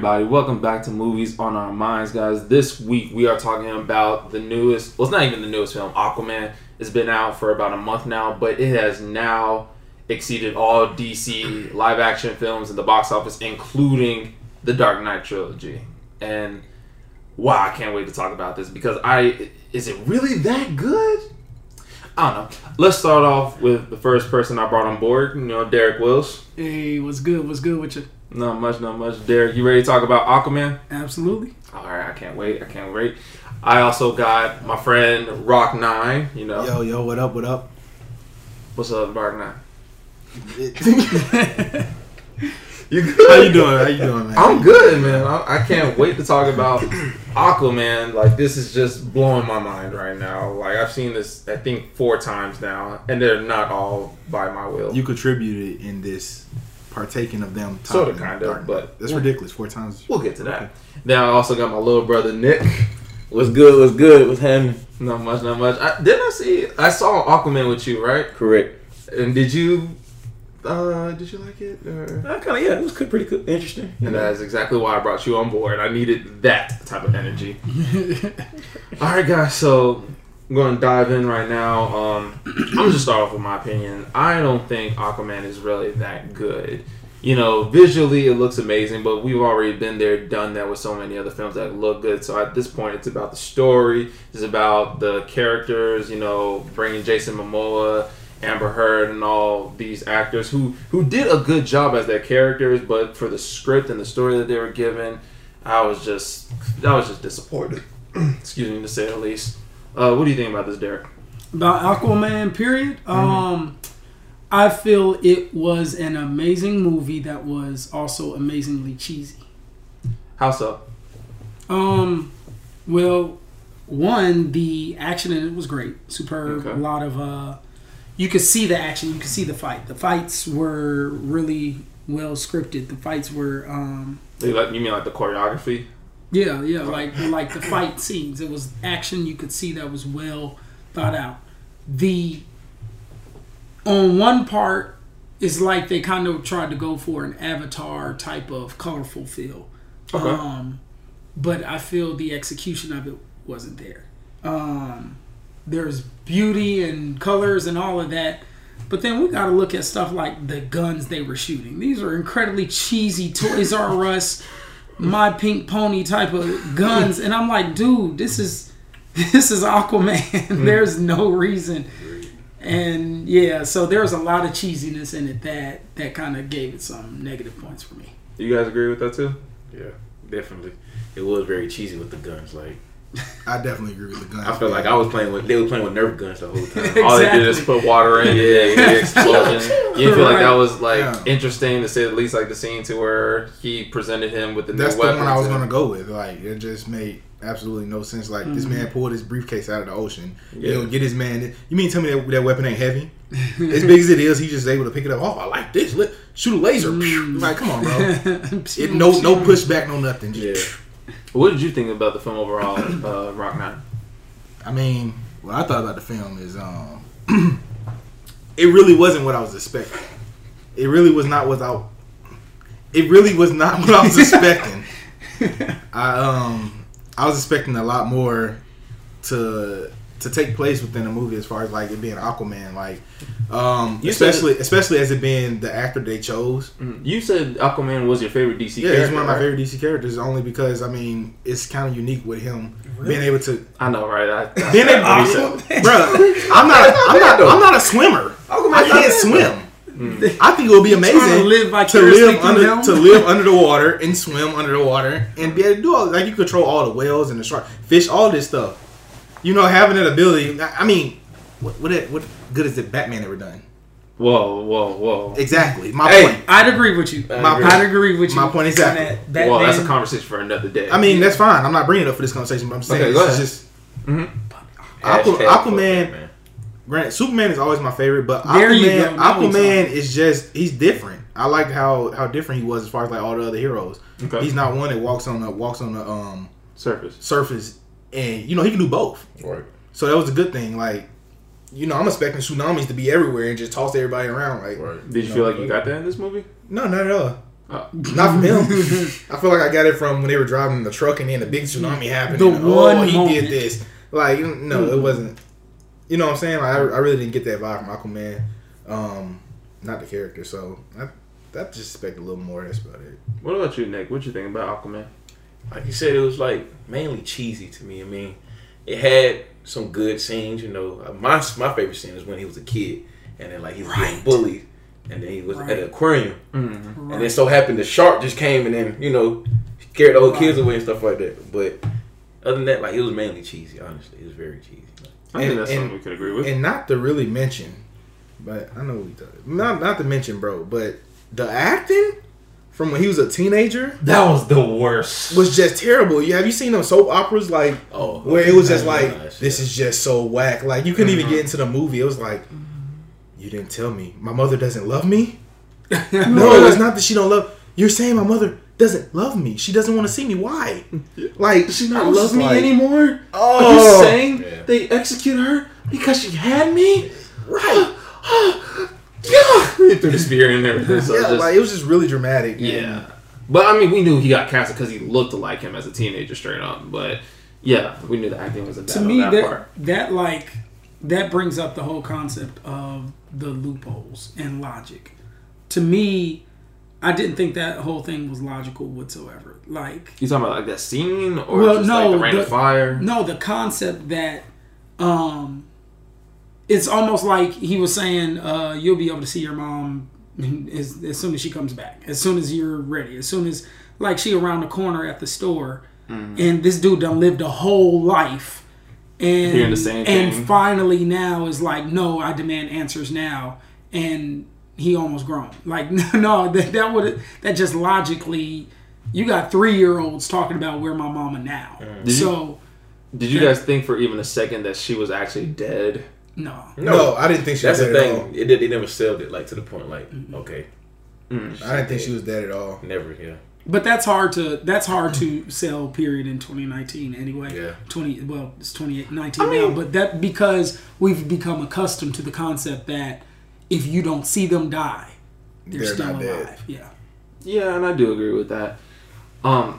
Everybody, welcome back to Movies on Our Minds, guys. This week we are talking about the newest, well, it's not even the newest film, Aquaman. It's been out for about a month now, but it has now exceeded all DC live action films in the box office, including the Dark Knight trilogy. And wow, I can't wait to talk about this because I, is it really that good? I don't know. Let's start off with the first person I brought on board, you know, Derek Wills. Hey, what's good? What's good with you? Not much, not much. Derek, you ready to talk about Aquaman? Absolutely. All right, I can't wait. I can't wait. I also got my friend Rock Nine. You know, Yo, yo, what up, what up? what's up, Rock Nine? How You good? you doing? How you doing, man? I'm good, man. I, I can't wait to talk about Aquaman. Like this is just blowing my mind right now. Like I've seen this, I think four times now, and they're not all by my will. You contributed in this partaking of them. Sorta, kinda, Dark Knight. but- that's ridiculous. Four times. we'll get to that. Now I also got my little brother Nick. What's good? What's good? What's happening? Not much, not much. I, didn't I see? I saw Aquaman with you, right? Correct. And did you? Uh, did you like it? Or? I kind of yeah, it was good, pretty good, interesting. You And know. that's exactly why I brought you on board. I needed that type of energy. All right, guys. So I'm going to dive in right now. Um, I'm going to just start off with my opinion. I don't think Aquaman is really that good. You know, visually it looks amazing, but we've already been there, done that with so many other films that look good. So at this point, it's about the story. It's about the characters. You know, bringing Jason Momoa, Amber Heard, and all these actors who who did a good job as their characters, but for the script and the story that they were given, I was just I was just disappointed. Excuse me, to say the least. Uh, what do you think about this, Derek? About Aquaman, period. Mm-hmm. Um, I feel it was an amazing movie that was also amazingly cheesy. How so? Um, well, one, the action in it was great, superb. Okay. A lot of uh, you could see the action, you could see the fight. The fights were really well scripted. The fights were um, You like- you mean like the choreography? Yeah, yeah, like like the fight scenes. It was action you could see that was well thought out. The on one part is like they kind of tried to go for an avatar type of colorful feel. Okay. Um but I feel the execution of it wasn't there. Um there's beauty and colors and all of that. But then we got to look at stuff like the guns they were shooting. These are incredibly cheesy Toys R Us my pink pony type of guns and i'm like dude this is this is aquaman mm. there's no reason and yeah so there's a lot of cheesiness in it that that kind of gave it some negative points for me You guys agree with that too? Yeah, definitely. It was very cheesy with the guns. Like I definitely agree with the guns. I felt like I was playing with they were playing with Nerf guns the whole time. All they did is put water in, yeah, the explosion. You feel like that was like Yeah. interesting to say at least, like the scene to where he presented him with the That's new the one I was and- gonna go with. Like it just made absolutely no sense. Like this man pulled his briefcase out of the ocean. Mm-hmm. Yeah. You know, get his man. You mean tell me that, that weapon ain't heavy? as big as it is, he's just able to pick it up. Oh, I like this. Let, shoot a laser. Mm. Like, come on, bro. It, no, no pushback, no nothing. Just, yeah, What did you think about the film overall, uh, Rock Nine? I mean, what I thought about the film is, um, it really wasn't what I was expecting. It really was not what I. It really was not what I was expecting. I um, I was expecting a lot more to to take place within the movie as far as like it being Aquaman, like um, You said especially especially as it being the actor they chose. You said Aquaman was your favorite DC Yeah, character. he's one of my right? favorite DC characters only because I mean it's kind of unique with him being able to I know, right? I, being able, bro. I'm not. I'm not. I'm not a swimmer. I can't swim. I think it would be Trying to amazing live to live through under him. to live under the water and swim under the water and be able to do all like you control all the whales and the shark, fish, all this stuff. You know, having that ability. I I mean, what what what good is it Batman ever done? whoa, whoa, whoa. Exactly. My Hey. point. i'd agree with you My agree. i'd agree with you My point exactly. on that well, that's a conversation for another day. I mean, that's fine. I'm not bringing it up for this conversation, but I'm saying Okay, go it's ahead. just Mhm. Aqua, Hashtag Aquaman. fuck Granted, Superman is always my favorite, but There Aquaman, go. Aquaman is just he's different. I like how how different he was as far as like all the other heroes. Okay. He's not one that walks on the walks on the um surface. surface, and you know he can do both. Right. So that was a good thing. Like, you know, I'm expecting tsunamis to be everywhere and just toss everybody around. Like, Right. Did you No, feel like you got that in this movie? no, not at all. Oh. Not from him. I feel like I got it from when they were driving the truck and then the big tsunami happened. The and, one oh, he moment. did this. Like, no, it wasn't. You know what I'm saying? Like, I, I really didn't get that vibe from Aquaman. Um, not the character. So I, I just expect a little more. That's about it. What about you, Nick? What you think about Aquaman? Like you said, it was like mainly cheesy to me. I mean, it had some good scenes. You know, Uh, my my favorite scene is when he was a kid, and then like he was getting bullied, and then he was Right. at an aquarium, Mm-hmm. and then so happened the shark just came and then you know scared the whole kids away and stuff like that. But other than that, like it was mainly cheesy. Honestly, it was very cheesy. I think And- that's and- something we could agree with. And not to really mention, but I know we talk- not not to mention, bro. But the acting from when he was a teenager that was the worst. was just terrible. You have you seen those soap operas like Oh, where it was just like realized, this yeah. is just so whack. Like you couldn't even Mm-hmm. get into the movie. It was like you didn't tell me my mother doesn't love me. no, it's not that she don't love. You're saying my mother doesn't love me. She doesn't want to see me. Why? Like Does she not love me like, anymore? Are you Oh, saying Yeah. they execute her because she had me? right. Yeah, he threw the spear in and everything. So yeah, just, like it was just really dramatic. and- yeah. But I mean, we knew he got canceled because he looked like him as a teenager, straight up. But yeah, we knew the acting was a bad to on me that, that part. that like that brings up the whole concept of the loopholes and logic to me i didn't think that whole thing was logical whatsoever like You talking about like that scene or Well, just no, like the rain the- of fire? no the concept that um it's almost like he was saying uh you'll be able to see your mom as, as soon as she comes back as soon as you're ready as soon as like she around the corner at the store Mm-hmm. and this dude done lived a whole life and Hearing the same and thing. finally now is like no i demand answers now and he almost grown like no that, that would that just logically you got three year olds talking about where my mama now Did you- so Did you guys think for even a second that she was actually dead? No No, I didn't think she That's was the dead at all. thing. It did. It never sold it like to the point like Mm-hmm. okay, I didn't think she was dead at all. never. Yeah. but that's hard to that's hard to sell period in 2019 anyway Yeah. 20 well it's 2019 I mean- now but that because we've become accustomed to the concept that if you don't see them die they're, They're still alive dead. yeah Yeah, and I do agree with that. Um,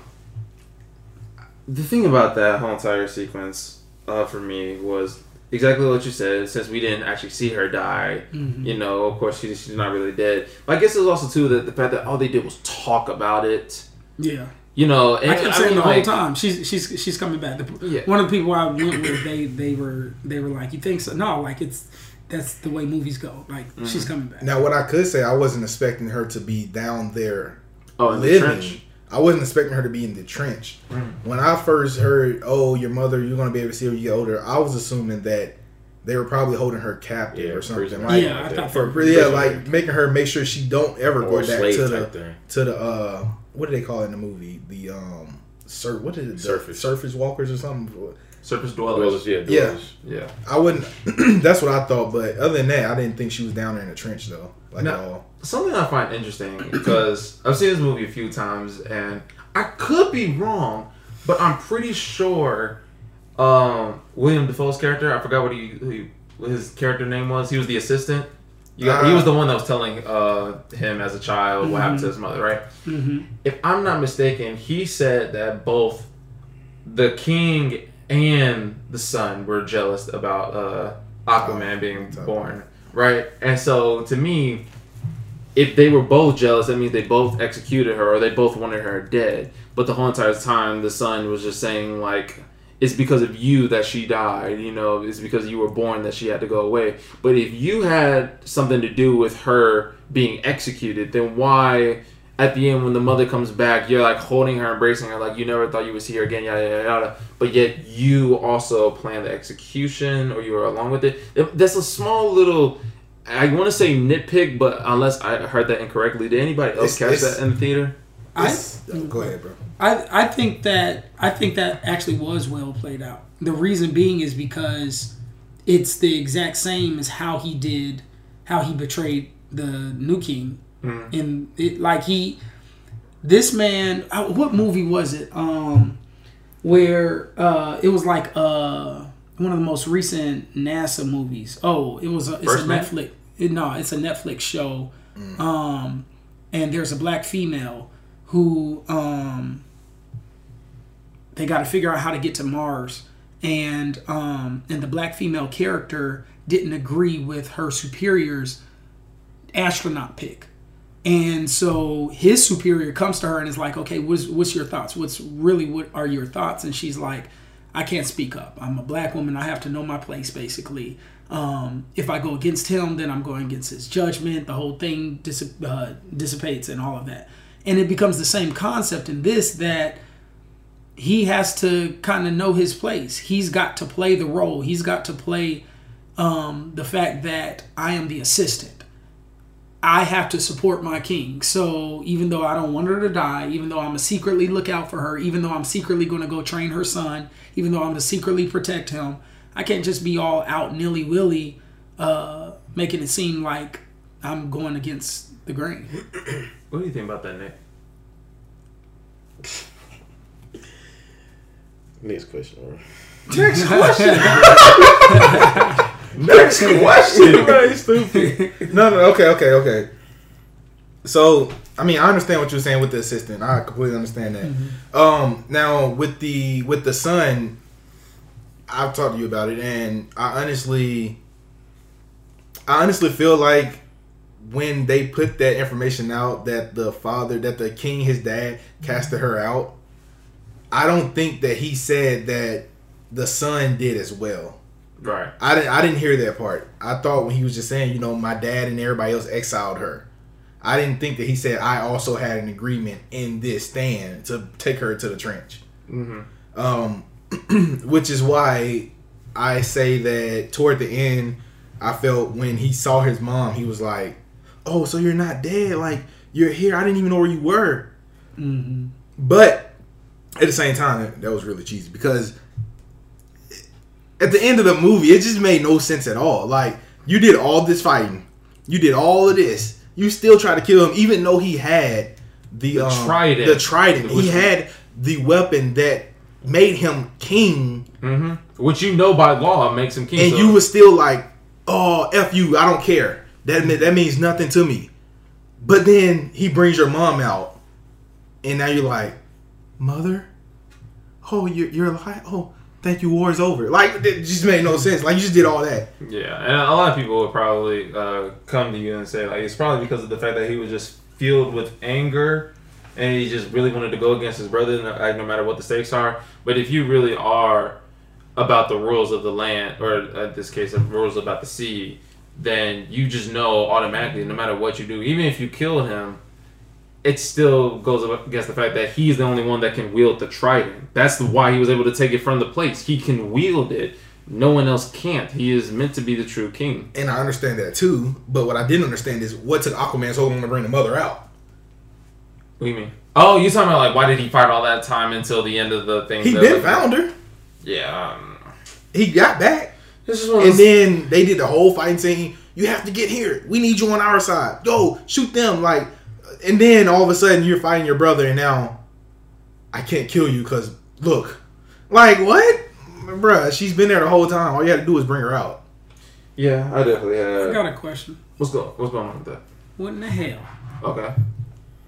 the thing about that whole entire sequence uh, for me was exactly what you said. Since we didn't actually see her die, Mm-hmm. you know, of course she's, she's not really dead. But I guess it was also too that the fact that all they did was talk about it. yeah You know, and I kept saying mean, the whole like, time she's she's she's coming back. The, Yeah. One of the people I went with, they they were they were like, "You think so?" No, like it's that's the way movies go. Like Mm-hmm. she's coming back. Now, what I could say, I wasn't expecting her to be down there Oh, in the living. trench. I wasn't expecting her to be in the trench. When I first heard, "Oh, your mother, you're gonna be able to see her when you get older," I was assuming that they were probably holding her captive Yeah, or something prison. like. yeah, I thought For, for, yeah, like making her make sure she don't ever Or go back to the thing. to the uh what do they call it in the movie the um sur- what is it the Surface. surface walkers or something Surface Dwellers, dwellers. yeah, Yeah. dwellers. Yeah. I wouldn't that's what I thought but other than that I didn't think she was down there in the trench though like No. at all Something I find interesting because I've seen this movie a few times and I could be wrong, but I'm pretty sure um, William Dafoe's character, I forgot what he, he what his character name was. He was the assistant. You got, he Uh, was the one that was telling uh, him as a child what happened to his mother, right? Mhm. If I'm not mistaken, he said that both the king and the son were jealous about uh, Aquaman being born, right? And so to me, if they were both jealous, that means they both executed her or they both wanted her dead. But the whole entire time, the son was just saying like, "It's because of you that she died." You know, it's because you were born that she had to go away. But if you had something to do with her being executed, then why? At the end, when the mother comes back, you're like holding her, embracing her, like you never thought you would see her again, yada yada yada. But yet you also planned the execution, or you were along with it. It- That's a small little I want to say nitpick, but unless I heard that incorrectly, did anybody else It's- catch it's- that in the theater? I, oh, go ahead bro I I think that I think that actually was well played out. The reason being is because it's the exact same as how he did how he betrayed the new king Mm. and it like he this man uh, what movie was it um where uh it was like uh one of the most recent NASA movies oh it was a, it's First a Man? Netflix it, no it's a Netflix show um and there's a black female who um, they got to figure out how to get to Mars, and um, and the black female character didn't agree with her superior's astronaut pick. And so his superior comes to her and is like, "Okay, what's what's your thoughts? What's really what are your thoughts?" And she's like, "I can't speak up. I'm a black woman. I have to know my place. Basically, um, if I go against him, then I'm going against his judgment. The whole thing uh, dissipates and all of that. And it becomes the same concept in this that he has to kind of know his place. He's got to play the role. He's got to play um, the fact that I am the assistant. I have to support my king. So even though I don't want her to die, even though I'm a secretly look out for her, even though I'm secretly going to go train her son, even though I'm going to secretly protect him, I can't just be all out nilly willy, uh, making it seem like I'm going against the grain. What do you think about that, Nick? Next question. bro. Next question. Next question. Right, stupid. no, no, okay, okay, okay. So, I mean, I understand what you're saying with the assistant. I completely understand that. Um, now with the with the son, I've talked to you about it, and I honestly, I honestly feel like when they put that information out that the father, that the king, his dad, casted her out, I don't think that he said that the son did as well. Right. I didn't. I didn't hear that part. I thought when he was just saying, you know, my dad and everybody else exiled her. I didn't think that he said I also had an agreement in this stand to take her to the trench. Mm-hmm. Um, which is why I say that toward the end, I felt when he saw his mom, he was like, "Oh, so you're not dead? Like you're here? I didn't even know where you were." Mm-hmm. But at the same time, that was really cheesy because at the end of the movie, it just made no sense at all. Like you did all this fighting, you did all of this, you still try to kill him, even though he had the, The um, trident. The trident. He had the weapon that made him king, Mm-hmm. Which you know by law makes him king. and so- you were still like, "Oh, f you, I don't care. That that means nothing to me." But then he brings your mom out, and now you're like, "Mother, oh, you're you're alive. Oh, thank you. war is over." Like it just made no sense. Like you just did all that. Yeah, and a lot of people would probably uh, come to you and say like it's probably because of the fact that he was just filled with anger, and he just really wanted to go against his brother, like, no matter what the stakes are. But if you really are about the rules of the land, or in this case, the rules about the sea, then you just know automatically, no matter what you do, even if you kill him, it still goes against the fact that he's the only one that can wield the trident. That's why he was able to take it from the place. He can wield it. No one else can't. He is meant to be the true king. And I understand that too. But what I didn't understand is what took Aquaman so long to bring the mother out. What do you mean? Oh, you talking about like why did he fight all that time until the end of the thing? He been like, found her. Yeah. Um, He got back. this is And those. then they did the whole fighting scene. You have to get here. We need you on our side. Go shoot them. Like, and then all of a sudden you're fighting your brother, and now I can't kill you because look, like what, bruh? She's been there the whole time. All you had to do was bring her out. yeah, I definitely I got a question. What's going What's going on with that? What in the hell Okay.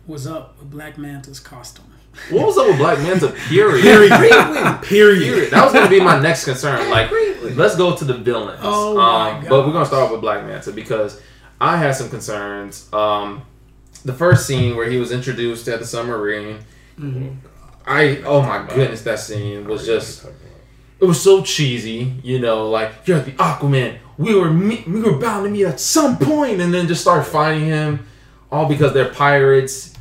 was up with Black Manta's costume? What was up with Black Manta? Period. Period. Period. Period. That was gonna be my next concern. Like, let's go to the villains. Oh my um, But we're gonna gosh. start with Black Manta because I had some concerns. Um, the first scene where he was introduced at the submarine, I oh my goodness, that scene was just it was so cheesy. You know, like you're the Aquaman. We were me- we were bound to meet at some point, and then just start fighting him, all because they're pirates.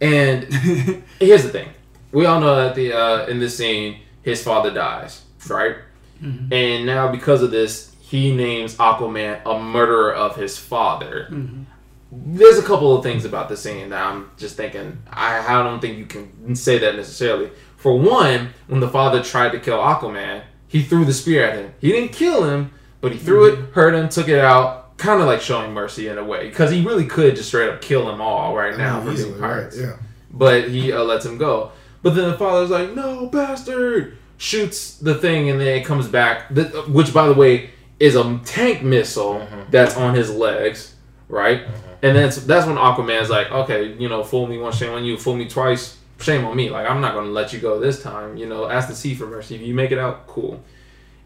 And here's the thing: we all know that the uh, in this scene, his father dies, right? And now because of this, he names Aquaman a murderer of his father. There's a couple of things about the scene that I'm just thinking. I, I don't think you can say that necessarily. For one, when the father tried to kill Aquaman, he threw the spear at him. He didn't kill him, but he threw it, hurt him, took it out, kind of like showing mercy in a way, because he really could just straight up kill them all right now for Easily, being pirates right, Yeah. but he uh, lets him go. But then the father's like, "No, bastard!" Shoots the thing, and then it comes back. Which, by the way, is a tank missile that's on his legs. Right? And that's that's when Aquaman's like, okay, you know, fool me once, shame on you. Fool me twice, shame on me. Like I'm not gonna let you go this time. You know, ask the sea for mercy. If you make it out, cool.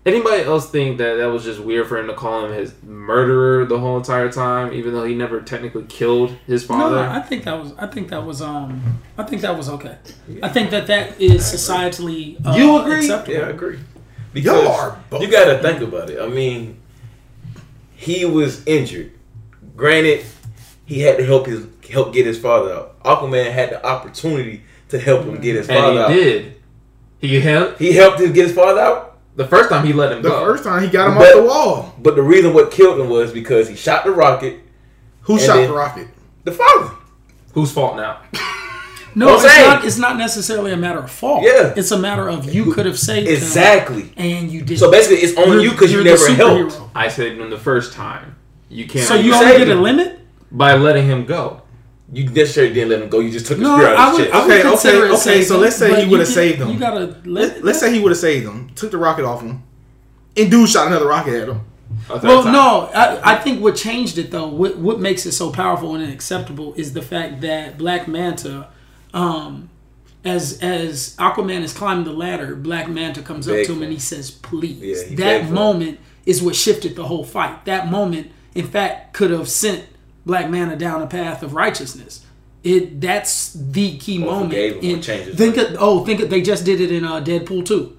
Anybody else think that that was just weird for him to call him his murderer the whole entire time, even though he never technically killed his father? No, I think that was. I think that was. Um, I think that was okay. I think that that is societally. Uh, You agree? Acceptable. Yeah, I agree. Y'all Because are both. you got to think about it. I mean, he was injured. Granted, he had to help his help get his father out. Aquaman had the opportunity to help him get his father and he out. did. He helped He helped him get his father out. the first time he let him the go. first time he got him But- off the wall. But the reason what killed him was because he shot the rocket. Who shot the rocket? The father. Whose fault now? No, it's not. It's not necessarily a matter of fault. Yeah. it's a matter of you could have saved him Exactly. and you didn't. So basically, it's on You're- you because you never helped. I saved him the first time. You can't. So you You only get a limit. by letting him go. You necessarily didn't let him go. You just took the No, spear out I of his would. chest. Okay, okay, okay, saved so let's say he would've saved him. You gotta let. Let, let's say he would have saved him, took the rocket off him, and dude shot another rocket at him. Well, time. no, I, I think what changed it though, what what makes it so powerful and acceptable is the fact that Black Manta, um, as as Aquaman is climbing the ladder, Black Manta comes up to him and he says, "Please." Yeah, he that moment is what shifted the whole fight. That moment, in fact, could have sent Black Manta down a path of righteousness. It that's the key Or moment. forgave him or in- think of, oh, think of, they just did it in uh, Deadpool two.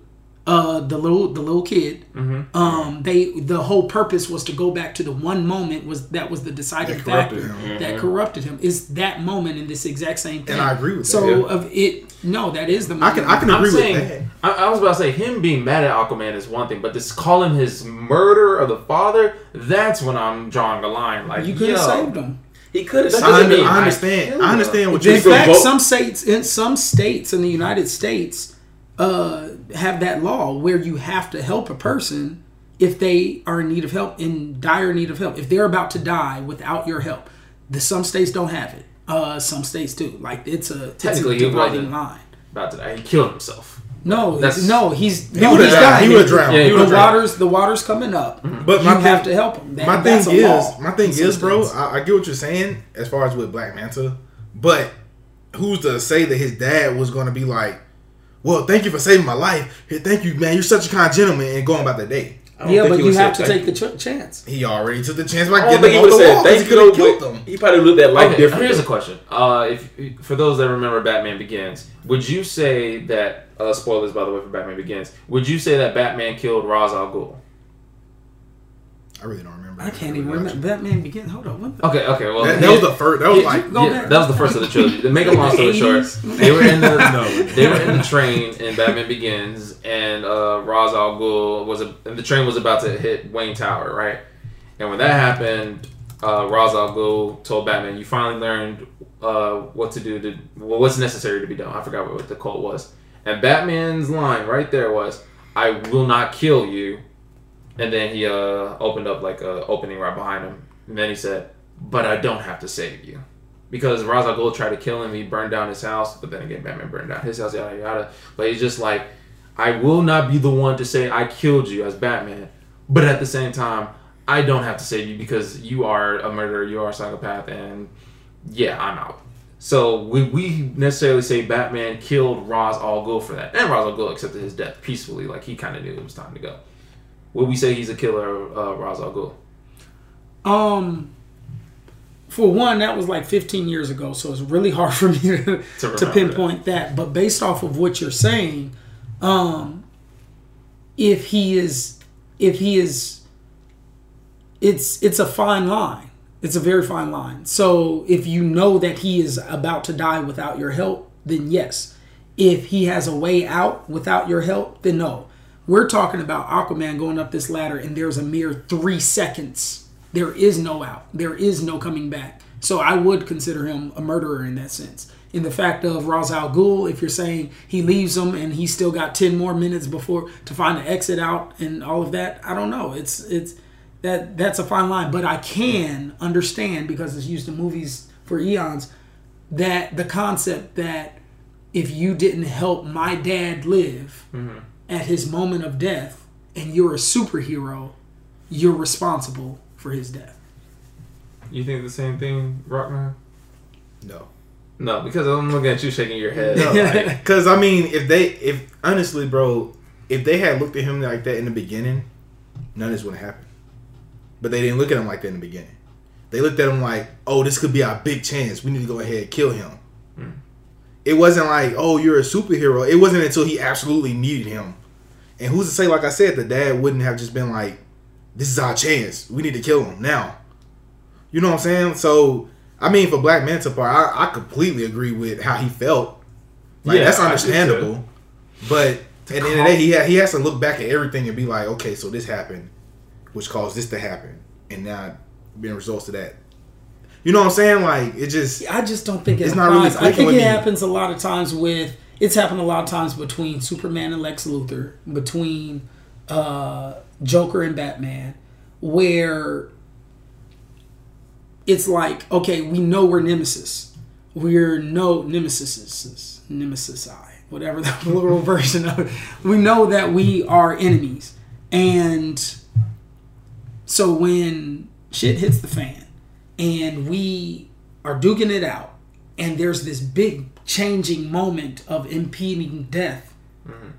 Uh, the little the little kid. Mm-hmm. Um, they the whole purpose was to go back to the one moment was that was the deciding That corrupted factor him. that corrupted him. Is that moment in this exact same thing? And I agree with that, So yeah. of it, no, that is the I can I can I'm agree saying, with that. I, I was about to say him being mad at Aquaman is one thing, but this calling his murder of the father, that's when I'm drawing a line. Like you could have saved him. He could have That I, mean I I understand. killed I understand what In you're feel fact, vote- some states in some states in the United States uh, have that law where you have to help a person if they are in need of help, in dire need of help. If they're about to die without your help, the, some states don't have it. Uh, some states do. Like it's a it's a Technically, he dividing wasn't. line. about to die. He killed himself. No, That's- no, he's He no, would he's have drowned. He would have drowned. Yeah, he He the would've drowned. waters, the waters coming up. But you my have thing- to help him. That, my thing that's is, law my thing in some is, bro. I, I get what you're saying as far as with Black Manta, but who's to say that his dad was going to be like, "Well, thank you for saving my life. Here, thank you, man. You're such a kind gentleman," and going about the day. Yeah, but you would've to take thank the ch- chance. He already took the chance by I don't getting him he off the have wall said because he could have killed but him. He probably looked at life Okay, differently. here's a question. Uh, if for those that remember Batman Begins, would you say that uh, spoilers by the way for Batman Begins? Would you say that Batman killed Ra's al Ghul? I really don't remember. I can't even remember. Batman Begins. Hold on. What? Okay, okay. Well, That, that was the first. That was Yeah, like Go yeah, back. that was the first of the trilogy. To make a long story The short, they were in the No. they were in the train in Batman Begins, and uh, Ra's al Ghul was a, and the train was about to hit Wayne Tower, right? And when that happened, uh, Ra's al Ghul told Batman, "You finally learned uh, what to do to well, what's necessary to be done." I forgot what, what the quote was, and Batman's line right there was, "I will not kill you." And then he uh, opened up like a opening right behind him, and then he said, "But I don't have to save you." because Ra's tried to kill him. He burned down his house, but then again, Batman burned down his house, yada yada. But he's just like, I will not be the one to say I killed you as Batman, but at the same time, I don't have to save you because you are a murderer, you are a psychopath, and yeah, I'm out. So would we necessarily say Batman killed Ra's al Ghul for that? And Ra's al Ghul accepted his death peacefully, like he kind of knew it was time to go. Would we say he's a killer of uh, Ra's al Ghul? Um, for one, that was like 15 years ago, so it's really hard for me to, To to, pinpoint that. But based off of what you're saying, um, if he is, if he is, it's it's a fine line. It's a very fine line. So if you know that he is about to die without your help, then yes. If he has a way out without your help, then no. We're talking about Aquaman going up this ladder, and there's a mere three seconds. There is no out. There is no coming back. So I would consider him a murderer in that sense. In the fact of Ra's al Ghul, if you're saying he leaves him and he's still got ten more minutes before to find an exit out and all of that, I don't know. It's it's that that's a fine line. But I can understand because it's used in movies for eons that the concept that if you didn't help my dad live mm-hmm. At his moment of death and you're a superhero, you're responsible for his death. You think the same thing, Rockman? No. No, because I'm looking at you shaking your head. No, because I mean, if they, if honestly, bro, if they had looked at him like that in the beginning, none of this would have happened. But they didn't look at him like that in the beginning. They looked at him like, "Oh, this could be our big chance. We need to go ahead and kill him." Hmm. It wasn't like, "Oh, you're a superhero." It wasn't until he absolutely needed him. And who's to say, like I said, the dad wouldn't have just been like, "This is our chance. We need to kill him now." You know what I'm saying? So, I mean, for Black Manta part, I, I completely agree with how he felt. Like Yeah, that's understandable. But at the end of the day, he ha- he has to look back at everything and be like, okay, so this happened, which caused this to happen, and now being results of that. You know what I'm saying? Like it just I just don't think it It's not really. I think it me. happens a lot of times with. It's happened a lot of times between Superman and Lex Luthor, between uh, Joker and Batman, where it's like, okay, we know we're nemesis. We're no nemesis, nemesis I, whatever the plural version of it. We know that we are enemies, and so when shit hits the fan, and we are duking it out, and there's this big changing moment of impeding death, mm-hmm.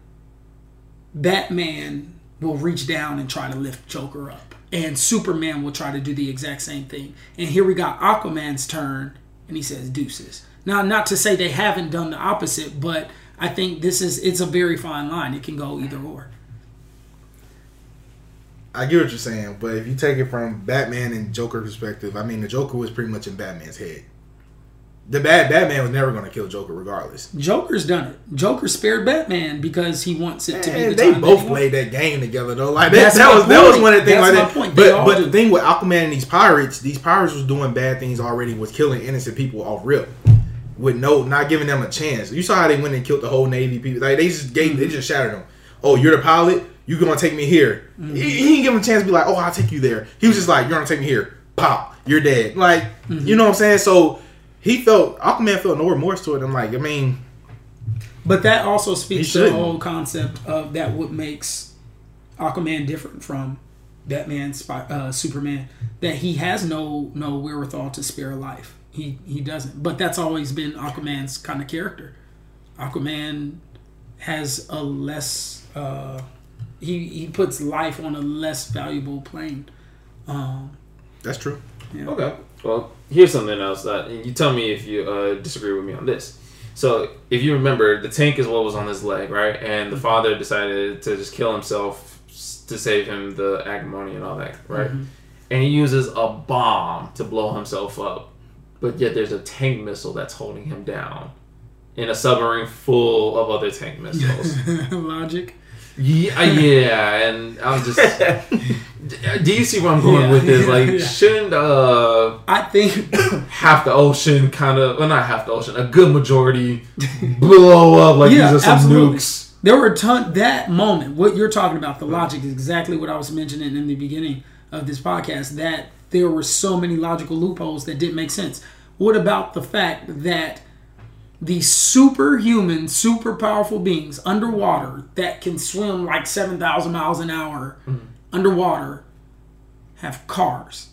Batman will reach down and try to lift Joker up. And Superman will try to do the exact same thing. And here we got Aquaman's turn, and he says deuces. Now, not to say they haven't done the opposite, but I think this is it's a very fine line. It can go either or. I get what you're saying, but if you take it from Batman and Joker perspective, I mean the Joker was pretty much in Batman's head. The bad Batman was never going to kill Joker regardless. Joker's done it. Joker spared Batman because he wants it to be the they both he played that game together though. Like that, that was that was one of the things That's like my that. point. They But but do. the thing with Aquaman and these pirates, these pirates was doing bad things already, was killing innocent people off rip. With no not giving them a chance. You saw how they went and killed the whole Navy people. Like they just gave they just shattered them. Oh, you're the pilot, you gonna take me here. Mm-hmm. He, he didn't give him a chance to be like, Oh, I'll take you there. He was just like, You're gonna take me here. Pop, you're dead. Like, Mm-hmm. you know what I'm saying? So he felt Aquaman felt no remorse toward him. Like, I mean, But that also speaks to the whole concept of that what makes Aquaman different from Batman, uh, Superman. That he has no no wherewithal to spare a life. He he doesn't. But that's always been Aquaman's kind of character. Aquaman has a less. Uh, he he puts life on a less valuable plane. Um, that's true. Okay. Well, here's something else that and you tell me if you uh, disagree with me on this. So, if you remember, the tank is what was on his leg, right? And the father decided to just kill himself to save him the acrimony and all that, right? And he uses a bomb to blow himself up, but yet there's a tank missile that's holding him down in a submarine full of other tank missiles. logic. Yeah, yeah, and I'm just. do you see where I'm going Yeah. with this? Like, Yeah. shouldn't uh I think half the ocean kind of, well, not half the ocean, a good majority blow up like Yeah, these are some absolutely. nukes? There were a ton that moment. What you're talking about, the logic is exactly what I was mentioning in the beginning of this podcast. That there were so many logical loopholes that didn't make sense. What about the fact that these superhuman, super powerful beings underwater that can swim like seven thousand miles an hour mm-hmm. underwater have cars?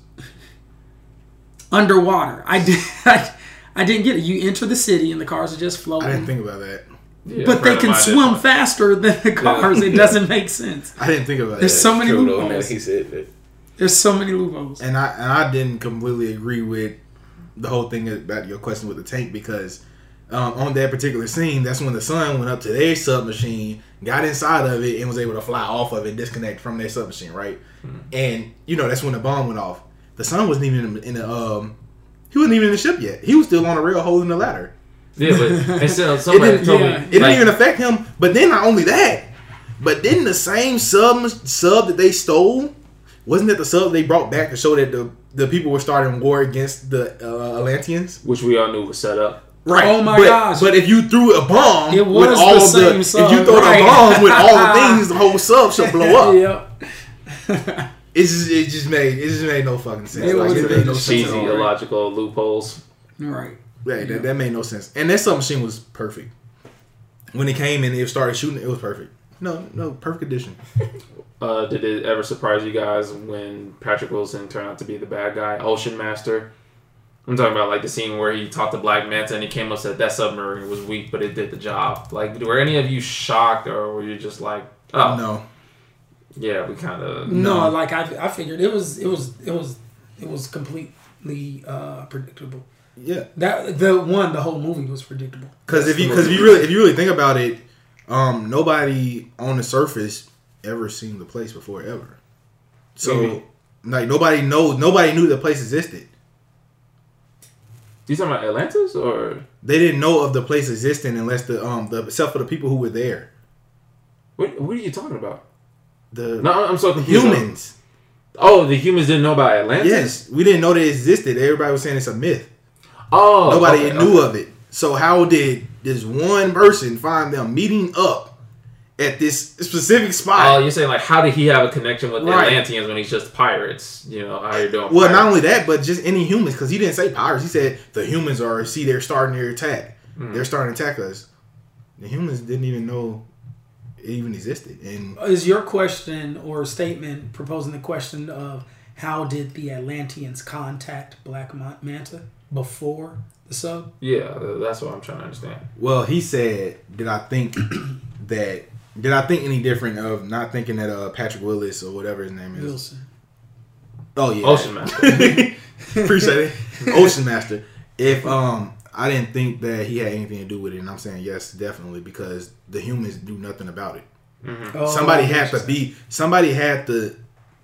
underwater, I did. I, I didn't get it. You enter the city and the cars are just floating I didn't think about that. Yeah, but they can swim one. faster than the cars. It doesn't make sense. I didn't think about it. There's that. so many True loopholes. he said that. There's so many loopholes. and I and I didn't completely agree with the whole thing about your question with the tank because um, on that particular scene, that's when the son went up to their submachine, got inside of it, and was able to fly off of it, disconnect from their submachine, right? And you know that's when the bomb went off. The son wasn't even in the, in the um, he wasn't even in the ship yet. He was still on the rail holding the ladder. Yeah, but and It somebody didn't, told yeah. me. it didn't even affect him. But then not only that, but then the same sub sub that they stole wasn't it the sub they brought back to show that the the people were starting war against the uh, Atlanteans? which we all knew was set up. Right. Oh my but, gosh. But if you threw a bomb It with all the same the sub, if you throw right. a bomb with all the things, the whole sub should blow up. Yep. It's just it just made it just made no fucking sense. It like, was it made no. Cheesy, at all. illogical loopholes. Right. Yeah, that, that made no sense. And that submachine was perfect. When it came and it started shooting, it was perfect. No, no, perfect condition. Uh, did it ever surprise you guys when Patrick Wilson turned out to be the bad guy, Ocean Master? I'm talking about like the scene where he talked to Black Manta and he came up and said that submarine was weak, but it did the job. Like, were any of you shocked or were you just like, oh, No, yeah, we kind of. No, No. like I, I figured it was, it was, it was, it was completely uh, predictable. yeah, That the one, the whole movie was predictable. because if you because if you really if you really think about it, um, nobody on the surface ever seen the place before ever. So like nobody knows nobody knew the place existed. You talking about Atlantis or They didn't know of the place existing unless the um the except for the people who were there. what? What are you talking about? The No, I'm so confused. humans. Oh, the humans didn't know about Atlantis. Yes, we didn't know they existed. Everybody was saying it's a myth. Oh, Nobody okay, knew okay. of it. So how did this one person find them meeting up at this specific spot. Oh, spot? you're saying like, how did he have a connection with the Right. Atlanteans when he's just pirates? You know, how you're doing? well, not only that, but just any humans, because he didn't say pirates. He said the humans are. See, they're starting their attack. Hmm. They're starting to attack us. The humans didn't even know it even existed, and Is your question or statement proposing the question of how did the Atlanteans contact Black Manta before the sub? Yeah, that's what I'm trying to understand. well, he said, "Did I think that? Did I think any different of not thinking that uh Patrick Willis or whatever his name is? Wilson. Oh yeah, Ocean Master. Appreciate it. Ocean Master. If um I didn't think that he had anything to do with it, and I'm saying yes, definitely, because the humans do nothing about it. Oh, somebody had to be somebody had to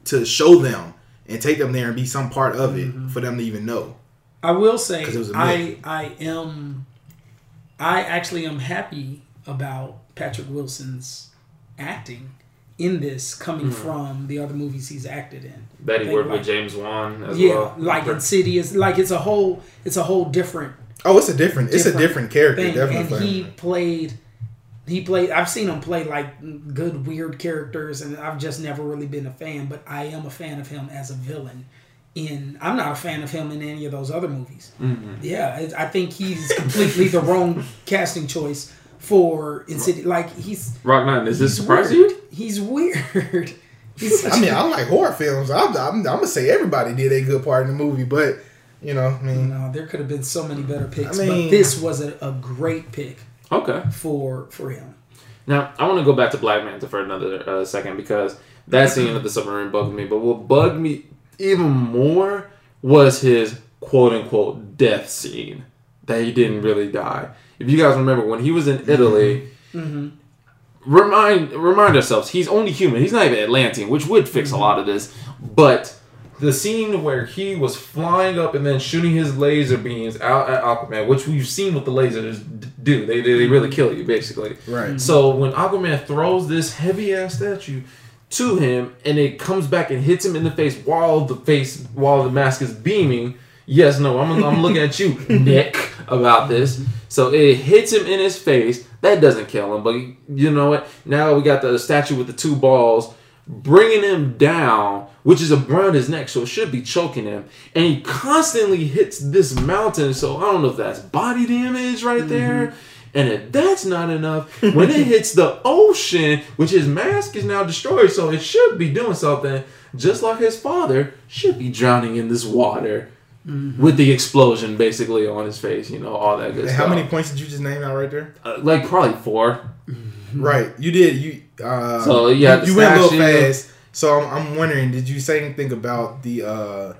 to show them and take them there and be some part of it for them to even know. I will say, it was a I myth. I am I actually am happy about Patrick Wilson's acting in this coming hmm. from the other movies he's acted in. that he worked like- with James Wan as yeah, well. like Insidious, like it's a whole it's a whole different Oh, it's a different it's a Different different character, thing. definitely. And he played he played I've seen him play like good weird characters and I've just never really been a fan, but I am a fan of him as a villain. In I'm not a fan of him in any of those other movies. Mm-hmm. Yeah, I think he's completely the wrong casting choice for Insidious. Like he's Rock Nine, does this surprise you? He's weird. He's I mean, I like horror films. I'm, I'm, I'm gonna say everybody did a good part in the movie, but you know, I mean, no, there could have been so many better picks, I mean- but this was a, a great pick Okay. for for him. Now I want to go back to Black Manta for another uh, second because that scene of the submarine bugged me. But what bugged me even more was his quote unquote death scene that he didn't really die. If you guys remember when he was in Italy, mm-hmm. Mm-hmm. remind remind ourselves he's only human. He's not even Atlantean, which would fix a mm-hmm. lot of this. But the scene where he was flying up and then shooting his laser beams out at Aquaman, which we've seen what the lasers d- do. They, they, they really kill you, basically. right? So when Aquaman throws this heavy ass statue to him and it comes back and hits him in the face while the face while the mask is beaming, yes, no, I'm, I'm looking at you, Nick, about this. So it hits him in his face. That doesn't kill him, but you know what? Now we got the statue with the two balls bringing him down, which is around his neck, so it should be choking him. And he constantly hits this mountain, so I don't know if that's body damage right mm-hmm. there. And if that's not enough, when it hits the ocean, which his mask is now destroyed, so it should be doing something, just like his father should be drowning in this water with the explosion basically on his face, you know, all that good And stuff. how many points did you just name out right there? Uh, like probably four. Right, you did. You uh, So, you you, you went a little fast. So I'm, I'm wondering, did you say anything about the? uh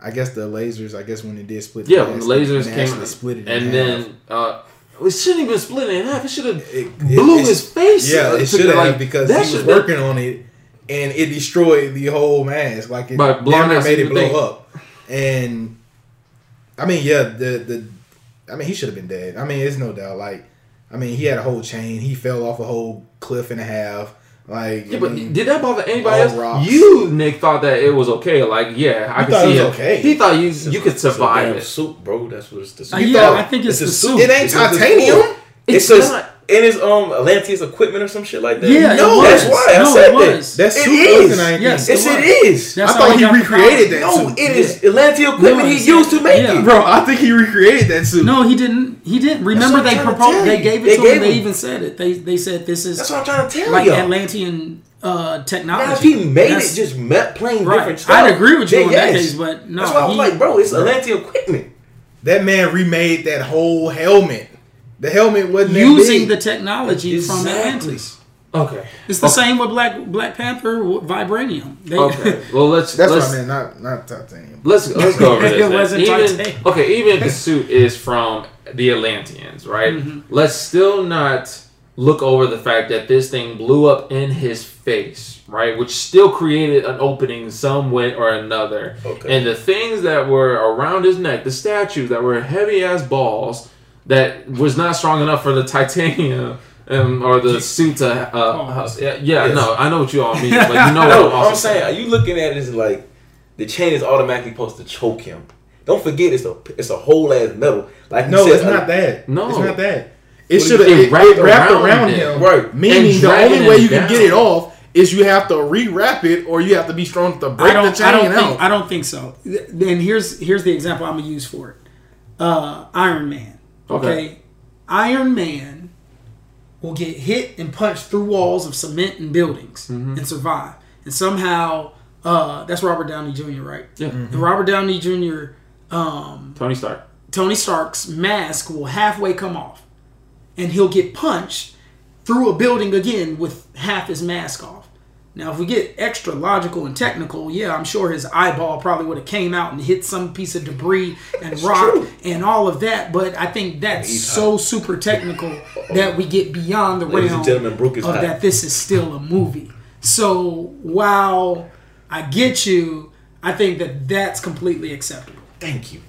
I guess the lasers. I guess when it did split. Yeah, the when the lasers came, actually split it, in and then uh, it shouldn't even split it in half. It should have blew it- his face. Yeah, it should have like, because that he was working on it, and it destroyed the whole mask. Like it By blowing made it blow thing. up. And I mean, yeah, the the I mean, he should have been dead. I mean, it's no doubt. Like, I mean, he had a whole chain. He fell off a whole cliff and a half. Like, Yeah, I but mean, did that bother anybody else? rocks. You, Nick, thought that it was okay. Like, yeah, I You could see it it. was okay. He thought you you could It's a survive damn it. soup, bro. That's what it's the Uh, soup. yeah, thought I think it's, it's the a suit. it ain't It's titanium. It's, It's just- not. In his um Atlantis equipment or some shit like that? Yeah, No, it that's was. why I no, said it that. was. That It suit is. wasn't. Yes, Yes, it it was. is. That's I thought he he recreated that. No, suit. it is Atlantis equipment No, he used to make yeah. it. Bro, I think he recreated that suit. No, he didn't. He didn't. Remember, they proposed. They gave it They to gave him. They even said it. They they said this is That's what I'm trying to tell like y'all. Atlantean uh, technology. Now, if he made That's- it just met playing Right. different stuff, I'd agree with you then in that case, but no, That's why I was he- like, bro, it's Atlantis equipment. That man remade that whole helmet. The helmet wasn't using the technology from Exactly. Atlantis. Okay. It's the Okay. same with Black Black Panther w- vibranium. They, Okay. Well, let's That's let's, what I meant, not not titanium. Let's let's go over this. It wasn't even, titanium. okay, even if the suit is from the Atlanteans, right? Mm-hmm. Let's still not look over the fact that this thing blew up in his face, right? Which still created an opening some way or another. Okay. And the things that were around his neck, the statues that were heavy as balls, that was not strong enough for the titanium. Um, or the suit to, uh, uh, yeah, yeah Yes. no, I know what you all mean, but you know what I'm I'm saying, are you looking at it as like the chain is automatically supposed to choke him? Don't forget, it's a it's a whole ass metal. Like No, said, it's not that. No. it's not that. It should have you- it, it wrapped it wrapped around around him. him. Right. Meaning the only way him you can get it off is you have to rewrap it or you have to be strong to break the chain I don't out. think. I don't think so. Then here's here's the example I'm gonna use for it. Uh, Iron Man. Okay. Okay. Iron Man will get hit and punched through walls of cement and buildings and survive. And somehow, uh, that's Robert Downey Jr. Right? Yeah. And Robert Downey Jr. Um, Tony Stark. Tony Stark's mask will halfway come off, and he'll get punched through a building again with half his mask off. Now, if we get extra logical and technical, yeah, I'm sure his eyeball probably would have came out and hit some piece of debris and rock true. and all of that. But I think that's He's so super technical that we get beyond the Ladies realm and gentlemen, Brooke is of hot. that this is still a movie. So while I get you, I think that that's completely acceptable. Thank you.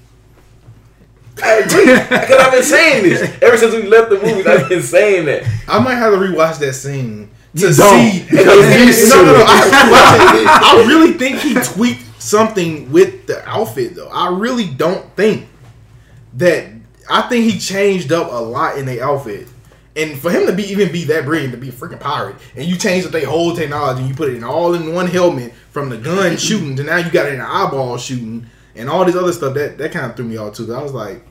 I agree because I've been saying this ever since we left the movies. I've been saying that. I might have to rewatch that scene to You see. because no, no, no. I, I really think he tweaked something with the outfit, though. I really don't think that. I think he changed up a lot in the outfit. And for him to be even be that brilliant to be a freaking pirate, and you change up their whole technology, and you put it in all in one helmet from the gun shooting to now you got it in the eyeball shooting and all this other stuff. That that kind of threw me off too. I was like,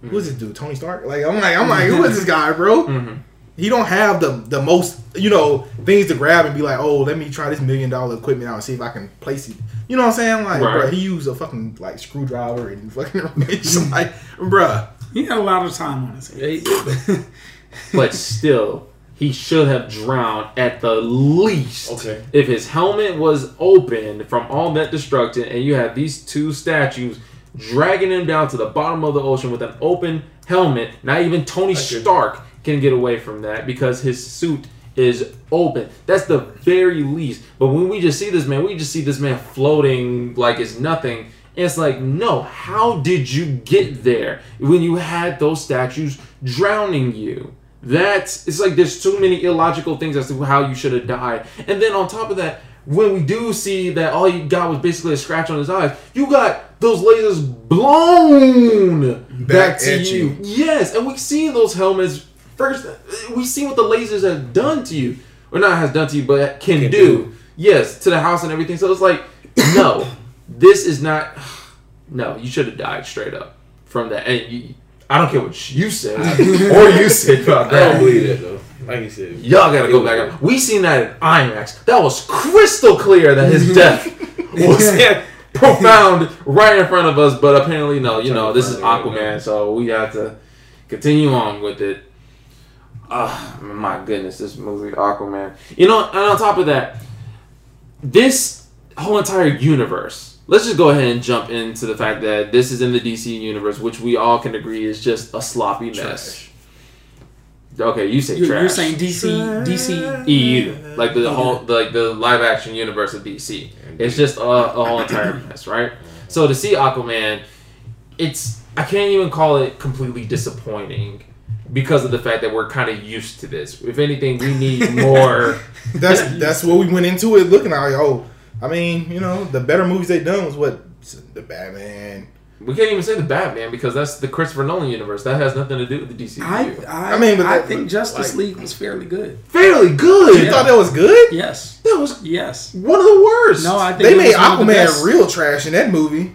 "Who's this dude? Tony Stark?" Like I'm like I'm like, who is this guy, bro? Mm-hmm. He don't have the the most you know things to grab and be like, oh, let me try this million dollar equipment out and see if I can place it. You know what I'm saying? Like, Right. bro, he used a fucking like screwdriver and fucking wrench. like, bruh. He had a lot of time on his hands. but still, he should have drowned at the least. Okay. If his helmet was open from all that destruction, and you have these two statues dragging him down to the bottom of the ocean with an open helmet, not even Tony. Stark can get away from that because his suit is open. That's the very least. But when we just see this man, we just see this man floating like it's nothing. And it's like, no, how did you get there when you had those statues drowning you? That's it's like there's too many illogical things as to how you should have died. And then on top of that, when we do see that all you got was basically a scratch on his eyes, you got those lasers blown back, Back to at you. you. Yes, and we see those helmets first. We see what the lasers have done to you, or not has done to you, but can, Can do. do. Yes, to the house and everything. So it's like, no, this is not. No, you should have died straight up from that. And you, I don't care what you said or you said about I don't believe that though. Like you said, Y'all gotta go back up. We seen that in IMAX. That was crystal clear that his death was profound right in front of us. But apparently, no. You know, this is Aquaman, so we have to continue on with it. Ah, my goodness, this movie Aquaman. You know, and on top of that, this whole entire universe. Let's just go ahead and jump into the fact that this is in the DC universe, which we all can agree is just a sloppy mess. Okay, you say You're, trash. you're saying DC, DC. EU, like the whole, like the live action universe of DC. It's just a, a whole entire mess, right? So to see Aquaman, it's I can't even call it completely disappointing because of the fact that we're kind of used to this. If anything, we need more. That's that's what we went into it looking at. Like, oh, I mean, you know, the better movies they done was what the Batman, We can't even say the Batman because that's the Christopher Nolan universe. That has nothing to do with the DC. I. I, I mean, but I that- think but, Justice like- League was fairly good. fairly good. You thought that was good? Yes, that was yes. one of the worst. No, I think They it made was one the best. Aquaman real trash in that movie.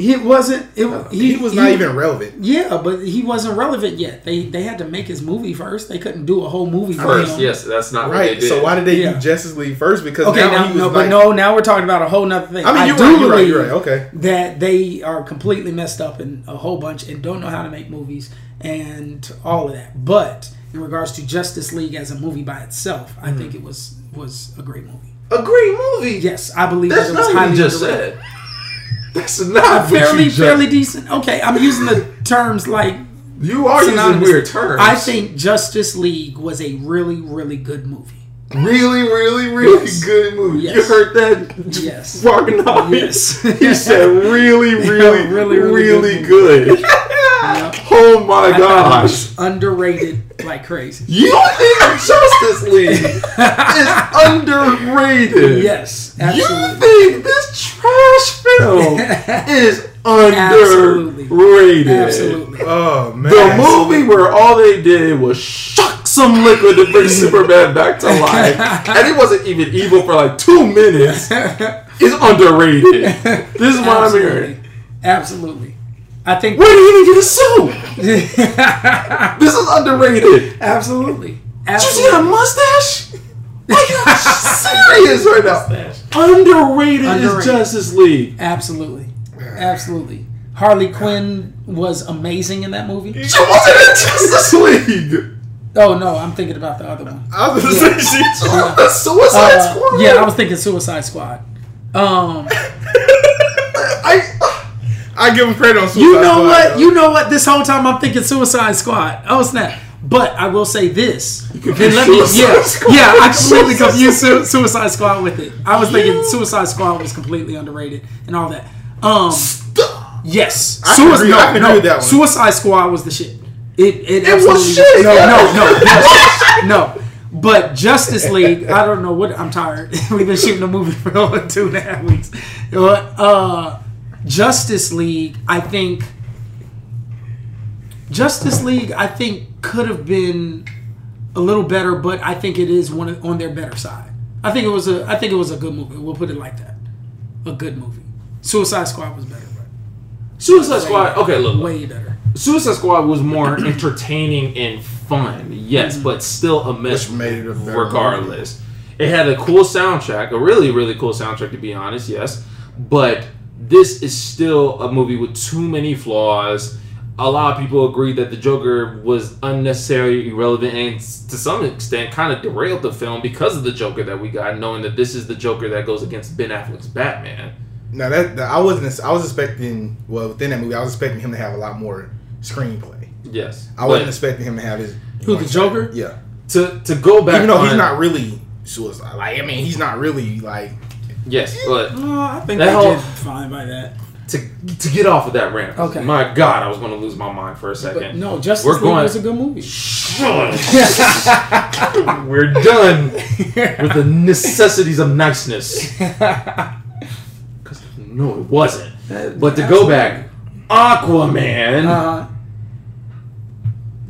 I can't remember. He wasn't. It, oh, He, was not even relevant. Yeah, but he wasn't relevant yet. They they had to make his movie first. They couldn't do a whole movie first. him. Yes, that's not what Right. they did. So why did they Yeah. do Justice League first? Because Okay, now, now, he was no, like, but no, now we're talking about a whole nother thing. I mean, you're do right. You're right. You're right. Okay. that they are completely messed up in a whole bunch and don't know how to make movies and all of that. But in regards to Justice League as a movie by itself, I hmm. think it was was a great movie. a great movie. Yes, I believe that's that it was not highly just underrated. said. That's not Fairly, fairly decent. Okay, I'm using the terms like you are using weird terms. I think Justice League was a really, really good movie. Really, really, really Yes. good movie. Yes. You heard that? Yes. Walking off. Yes. he said really, really, really, really, really good. Yep. oh my I gosh. underrated like crazy. You think Justice League is underrated? Yes, You think this trash film is Absolutely. underrated? Absolutely. Oh, oh man. The movie where all they did was shock some liquid to bring Superman back to life, and it wasn't even evil for like two minutes, is underrated. This is what I'm Absolutely. hearing. Absolutely. I think Where did he even get a suit? This is underrated. Absolutely. Did you see that Absolutely. mustache? Are you serious right now? Underrated, Underrated. is Justice League. Absolutely. Absolutely. Harley Quinn was amazing in that movie. She wasn't in Justice League. Oh no, I'm thinking about the other one. I was she. The Suicide Uh, Squad. yeah, I was thinking Suicide Squad. Um, I, I give him credit on Suicide you know Squad, what? though. You know what? This whole time I'm thinking Suicide Squad. Oh snap! But I will say this. Then let me, Suicide yeah, Squad. yeah. I completely confused Su- Suicide Squad with it. I was thinking Suicide Squad was completely underrated and all that. Um, yes, I can Sui- agree- no, I agree no, with that one. Suicide Squad was the shit. It it, was absolutely- shit, No, no, no, no. But Justice League, I don't know what. I'm tired. We've been shooting a movie for over two and a half weeks. But, uh, Justice League, I think. Justice League, I think, could have been a little better, but I think it is one of- on their better side. I think it was a. I think it was a good movie. We'll put it like that. A good movie. Suicide Squad was better, but Suicide Squad. Okay, look, look. way better. Suicide Squad was more entertaining and fun, yes, Mm-hmm. but still a mess. Which made it a better regardless. It had a cool soundtrack, a really, really cool soundtrack to be honest, yes. But this is still a movie with too many flaws. A lot of people agree that the Joker was unnecessarily irrelevant and to some extent kind of derailed the film because of the Joker that we got, knowing that this is the Joker that goes against Ben Affleck's Batman. Now that, that- I wasn't. I was expecting. Well, within that movie, I was expecting him to have a lot more screenplay. Yes. I wasn't But expecting him to have his. Who, the Joker? Yeah. to to go back Even though he's not really suicide. Like I mean, he's not really like. Yes, but Oh, I think That they whole- did fine by that. to to get off of that rant. Okay. My God, I was going to lose my mind for a But second. no, Justice We're League going- was a good movie. We're done with the necessities of niceness. 'Cause, no, it wasn't. But to go back, Aquaman. Uh,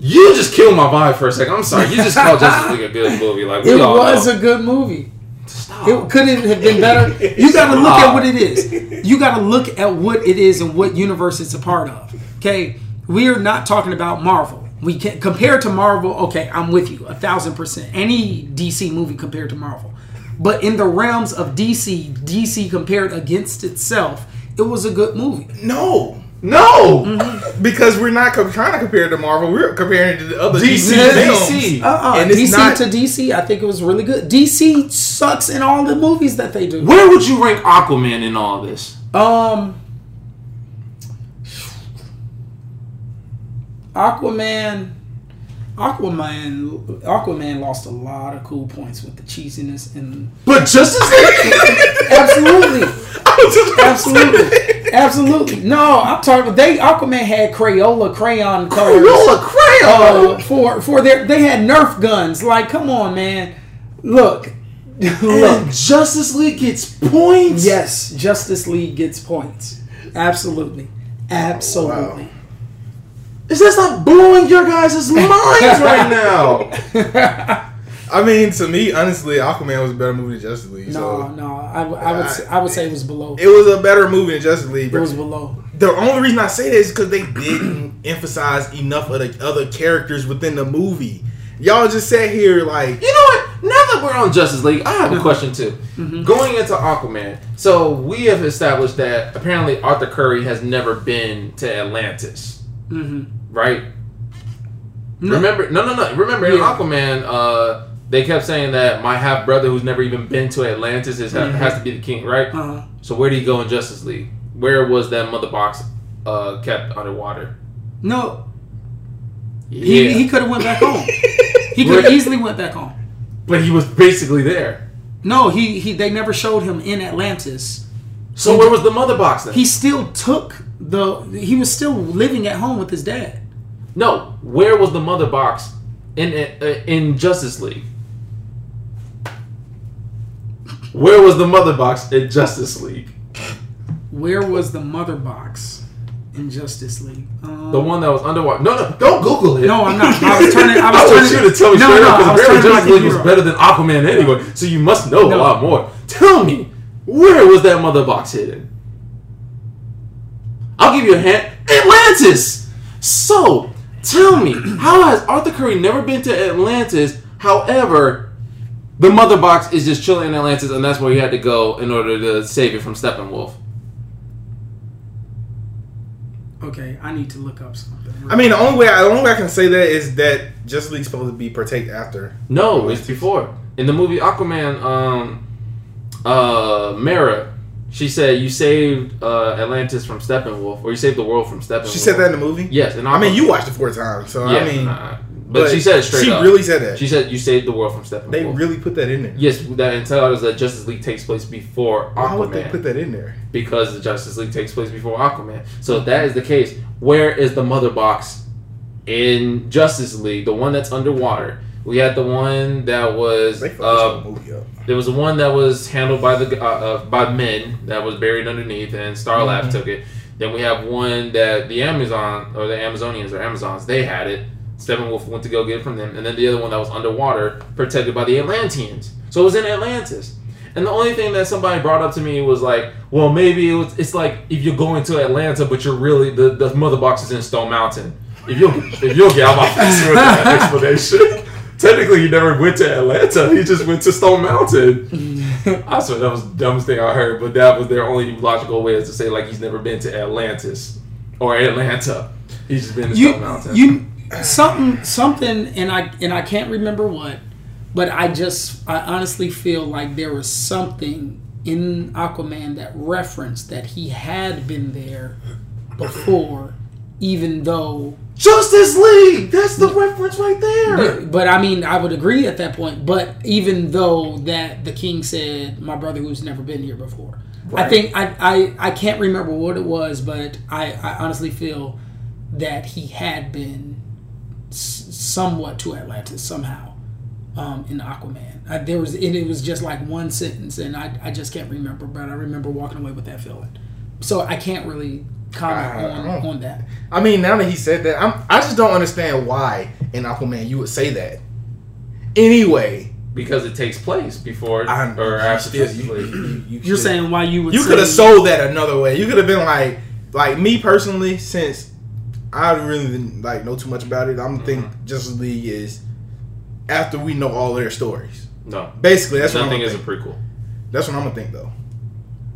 you just killed my vibe for a second. I'm sorry. You just called Justice League a good movie. Like we it was know. a good movie. Stop. It couldn't have been better. You got to look at what it is. You got to look at what it is and what universe it's a part of. Okay, we are not talking about Marvel. We can compared to Marvel. Okay, I'm with you a thousand percent. Any DC movie compared to Marvel, but in the realms of DC, DC compared against itself, it was a good movie. No, no. Mm-hmm. because we're not co- trying to compare it to Marvel. We're comparing it to the other DC, DC, films. DC. Uh-uh. And DC not- to DC, I think it was really good. DC sucks in all the movies that they do. Where would you rank Aquaman in all this? Um, Aquaman, Aquaman, Aquaman lost a lot of cool points with the cheesiness and But Justice League. absolutely, I was just about to say absolutely, absolutely. No, I'm talking. They Aquaman had Crayola crayon colors. Crayola crayon. uh, for for their they had Nerf guns. Like, come on, man. Look, look. Justice League gets points. Yes, Justice League gets points. Absolutely. Absolutely. Is that not blowing your guys' minds right now? I mean, to me, honestly, Aquaman was a better movie than Justice League. No, so no. I, w- I would say, I would say it was below. it was a better movie than Justice League. It was below. The only reason I say that is because they didn't emphasize enough of the other characters within the movie. Y'all just sat here like, You know what? Now that we're on Justice League, I have a question too. Going into Aquaman, so we have established that apparently Arthur Curry has never been to Atlantis, hmm right? No. Remember? No, no, no. Remember in Yeah. Aquaman, uh, they kept saying that my half brother, who's never even been to Atlantis, is Mhm. has to be the king, right? Uh-huh. So where did he go in Justice League? Where was that mother box uh, kept underwater? No, Yeah, he, he could have went back home. He could have easily went back home. but he was basically there. No, he, he they never showed him in Atlantis. So where was the mother box then? He still took the he was still living at home with his dad. No, where was the mother box in uh, in Justice League? Where was the mother box in Justice League? Where was the mother box in Justice League? Um, The one that was underwater. No, no, don't Google it. No, I'm not. I was turning. I I, was want turning. you to tell me no, straight no, up I because Justice League was better than Aquaman anyway, so you must know a lot more. Tell me, where was that mother box hidden? I'll give you a hint. Atlantis. So, tell me, how has Arthur Curry never been to Atlantis? However, the mother box is just chilling in Atlantis, and that's where he had to go in order to save it from Steppenwolf. Okay, I need to look up something. I mean, the only way I, the only way I can say that is that Justice League's supposed to be partake after. No, it's before. In the movie Aquaman, um, uh, Mera, she said you saved uh, Atlantis from Steppenwolf, or you saved the world from Steppenwolf. She said that in the movie. Yes, and I mean, you watched it four times, so Yeah, I mean, nah, but, she said it straight she up. really said that. She said you saved the world from Steppenwolf. they really put that in there. Yes, that us that Justice League takes place before Aquaman. Why would they put that in there? because the Justice League takes place before Aquaman. So if that is the case, where is the mother box in Justice League? The one that's underwater. We had the one that was They fucked uh, whole movie up. There was one that was handled by the uh, uh, by men that was buried underneath, and Star Labs Mhm. took it. Then we have one that the Amazon or the Amazonians or Amazons they had it. Steppenwolf went to go get it from them, and then the other one that was underwater, protected by the Atlanteans. So it was in Atlantis. And the only thing that somebody brought up to me was like, well, maybe it was, it's like if you're going to Atlanta, but you're really the, the mother box is in Stone Mountain. If you'll if you'll get out my face with that explanation. Technically, he never went to Atlanta. He just went to Stone Mountain. I swear that was the dumbest thing I heard, but that was their only logical way is to say like he's never been to Atlantis or Atlanta. He's just been to you Stone Mountain. you something something and I and I can't remember what, but I just I honestly feel like there was something in Aquaman that referenced that he had been there before, even though. Justice League. That's the reference right there. But, but I mean, I would agree at that point. But even though that the king said, "My brother who's never been here before," I think I, I I can't remember what it was, but I, I honestly feel that he had been s- somewhat to Atlantis somehow um, in Aquaman. I, there was it, it was just like one sentence, and I, I just can't remember, but I remember walking away with that feeling. So I can't really comment I- I on, don't- on that. I mean, now that he said that, I'm, I just don't understand why in Aquaman you would say that. Anyway, Because it takes place before I'm, or after You, you, you, you are saying why you would you say- could have sold that another way. You could have been like, like me personally, since I really didn't, like know too much about it. I'm think Mm-hmm. Justice League is after we know all their stories. No, Basically, that's what I'm nothing gonna is a think. prequel. That's what I'm gonna think though.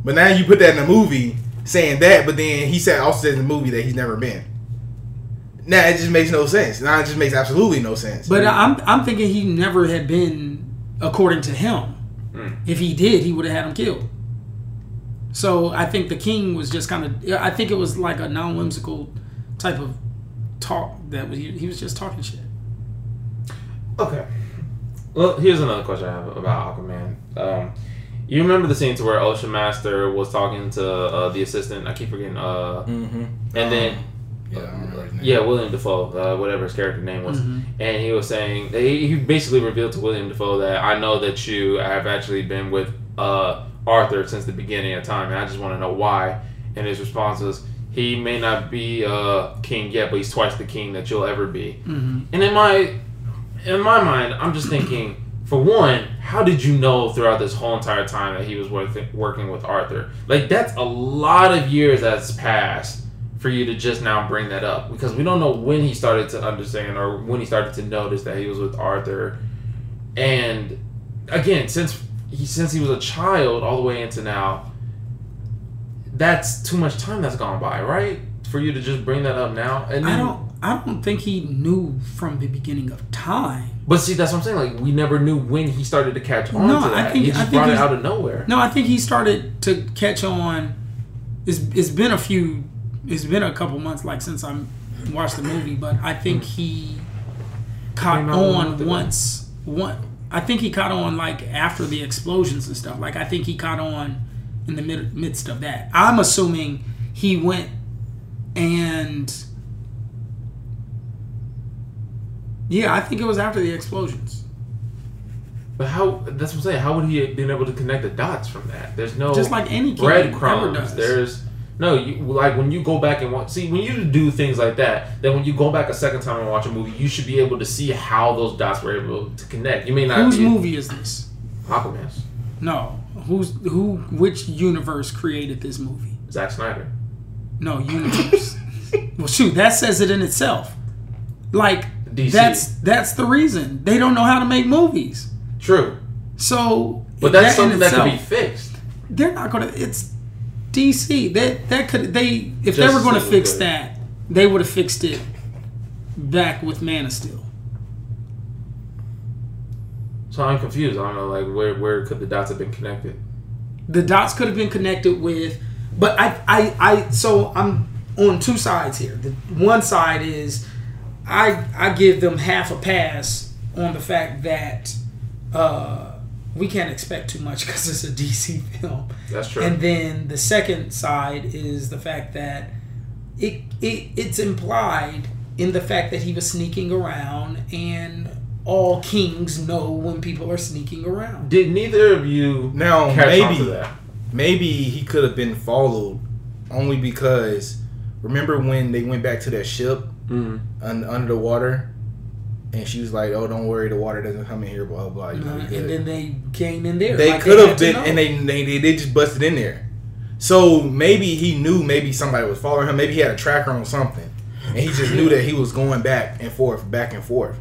But now you put that in the movie, saying that, but then he said also said in the movie that he's never been. Now it just makes no sense. Now it just makes absolutely no sense. But I'm I'm thinking he never had been according to him. Mm. If he did, he would have had him killed. So I think the king was just kind of. I think it was like a non whimsical type of talk that was he was just talking shit. Okay. Well, here's another question I have about Aquaman. Um, you remember the scene to where Ocean Master was talking to uh, the assistant? I keep forgetting. Uh, mm-hmm. and then yeah, I remember yeah, William Dafoe, uh, whatever his character name was, Mhm. and he was saying he, he basically revealed to William Dafoe that I know that you have actually been with uh, Arthur since the beginning of time, and I just want to know why. and his response was, "He may not be uh, king yet, but he's twice the king that you'll ever be." Mm-hmm. And in my in my mind, I'm just thinking, for one, how did you know throughout this whole entire time that he was worth, working with Arthur? Like that's a lot of years that's passed for you to just now bring that up because we don't know when he started to understand or when he started to notice that he was with Arthur. And again, since he since he was a child all the way into now, that's too much time that's gone by, right? For you to just bring that up now, and I don't. I don't think he knew from the beginning of time. But see, that's what I'm saying. Like we never knew when he started to catch on No, to I think- he I think brought it out of nowhere. No, I think he started to catch on. It's, it's been a few. It's been a couple months, like since I watched the movie, but I think hmm. he caught Came out a month on once. One, I think he caught on like after the explosions and stuff. Like I think he caught on in the mid, midst of that. I'm assuming he went and yeah, I think it was after the explosions. But how? That's what I'm saying. How would he have been able to connect the dots from that? There's no Just like any breadcrumbs. There's no you like when you go back and watch. See, when you do things like that, then when you go back a second time and watch a movie, you should be able to see how those dots were able to connect. You may not. Whose movie is this? Aquaman's. No. Who's who? Which universe created this movie? Zack Snyder. No universe. well, shoot, that says it in itself. Like DC. that's that's the reason they don't know how to make movies. True, So, but that's that in something that could be fixed. They're not gonna. It's DC. That that could they if they were gonna League fix that, they would have fixed it back with Man of Steel. So I'm confused. I don't know, like where where could the dots have been connected? the dots could have been connected with but I, I i so i'm on two sides here the one side is i i give them half a pass on the fact that uh we can't expect too much because it's a dc film That's true. and then the second side is the fact that it, it it's implied in the fact that he was sneaking around and all kings know when people are sneaking around Did neither of you Now catch on to maybe that? Maybe he could have been followed only because remember when they went back to that ship Mm. un, under the water and she was like, "Oh, don't worry, the water doesn't come in here." Blah blah. You know, and then they came in there. they like could have been, and they, they they they just busted in there. So maybe he knew maybe somebody was following him. Maybe he had a tracker on something, and he just knew that he was going back and forth, back and forth.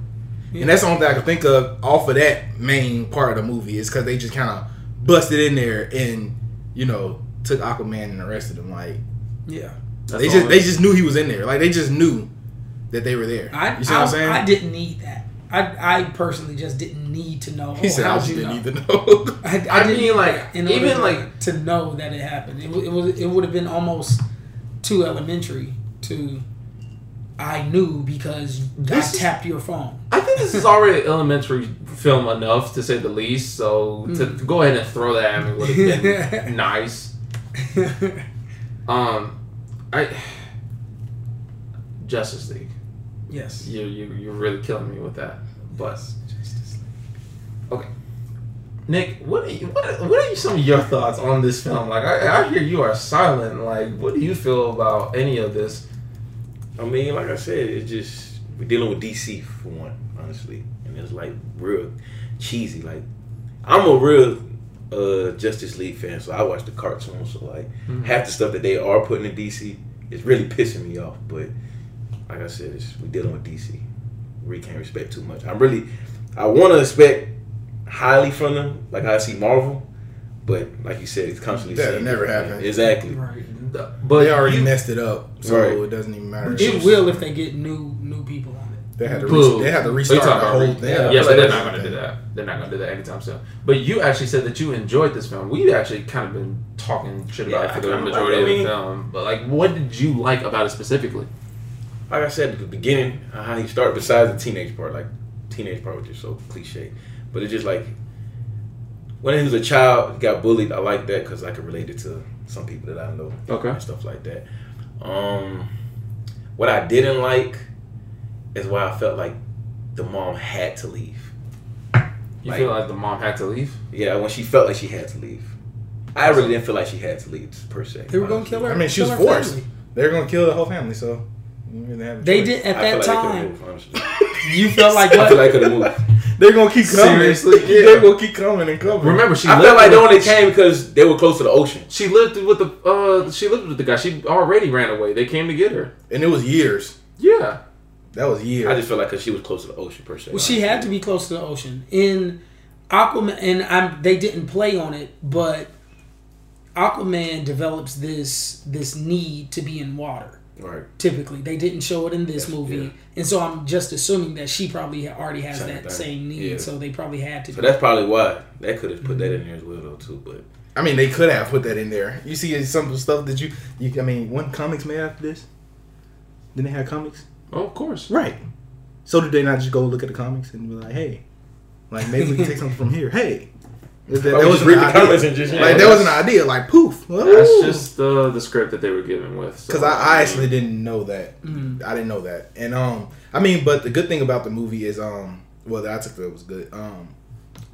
And that's the only thing I can think of off of that main part of the movie is because they just kind of busted in there and you know took Aquaman and arrested him. Like yeah. That's they just they just knew he was in there. Like they just knew that they were there. I, you see I, what I'm saying? I didn't need that. I, I personally just didn't need to know. he oh, said I how'd just you didn't know? need to know. I, I I didn't mean, like, in even, order like- to know that it happened. It, it was it would have been almost too elementary to. I knew because This I tapped your phone. I think this is already an elementary film enough to say the least. So to, to go ahead and throw that at me would have been nice. Um, I Justice League. yes. You you you're really killing me with that. But Justice League. okay, Nick, what are you, what are, what are some of your thoughts on this film? Like I, I hear you are silent. Like what do you feel about any of this? I mean, like I said, it's just we're dealing with DC for one, honestly, and it's like real cheesy. Like I'm a real uh, Justice League fan, so I watch the cartoons. So like Mhm. half the stuff that they are putting in DC is really pissing me off. But like I said, it's, we're dealing with DC. We can't respect too much. I'm really, I want to expect highly from them, like I see Marvel. But like you said, it's constantly That'll never different happen. Exactly. Right. But they already you- messed it up, so Right. it doesn't even matter. It will if they get new new people on it. They had to re- they had to restart the whole re- thing. Yeah, Yeah, but they're not going to do that. They're not going to do that anytime soon. But you actually said that you enjoyed this film. We've actually kind of been talking shit about Yeah, it for I the kinda like majority it. I of the mean- film. But like, what did you like about it specifically? like I said at the beginning, how he started. Besides the teenage part, like teenage part was just so cliche, but it's just like when he was a child, he got bullied. I like that because I could relate it to some people that I know Okay. and stuff like that. Um, what I didn't like is why I felt like the mom had to leave. You Like- feel like the mom had to leave? Yeah, when she felt like she had to leave. I really didn't feel like she had to leave per se. They were gonna kill her. I mean, she was forced. family. They're gonna kill the whole family, so you didn't really have a They did at I that feel like they time. moved. You felt like what? I feel like could have moved. They're gonna keep coming. Seriously? Yeah. They're gonna keep coming and coming. Remember, she I lived felt like they with- only came because they were close to the ocean. She lived with the uh she lived with the guy. She already ran away. They came to get her. and it was years. Yeah. That was years. I just feel like because she was close to the ocean per se. Well, she had to be close to the ocean. In Aquaman, and I'm, they didn't play on it, but Aquaman develops this this need to be in water. Right. Typically, they didn't show it in this Yes, movie, yeah. and so I'm just assuming that she probably already has Same that thing. same need. Yeah. So they probably had to. So that's probably why they could have put that mm-hmm. in there as well, though, too. But I mean, they could have put that in there. You see some stuff that you, you. I mean, one comics made after this. Didn't they have comics? Oh, of course. Right. So did they not just go look at the comics and be like, hey, like maybe we can take something from here. Hey, that, that Why just wasn't read an the idea. comments and just- like that was an idea. Like poof. That's just uh, the script that they were given with. so- because I, I actually didn't know that. Mm. I didn't know that, and um, I mean, but the good thing about the movie is um, well, that I took that was good. Um,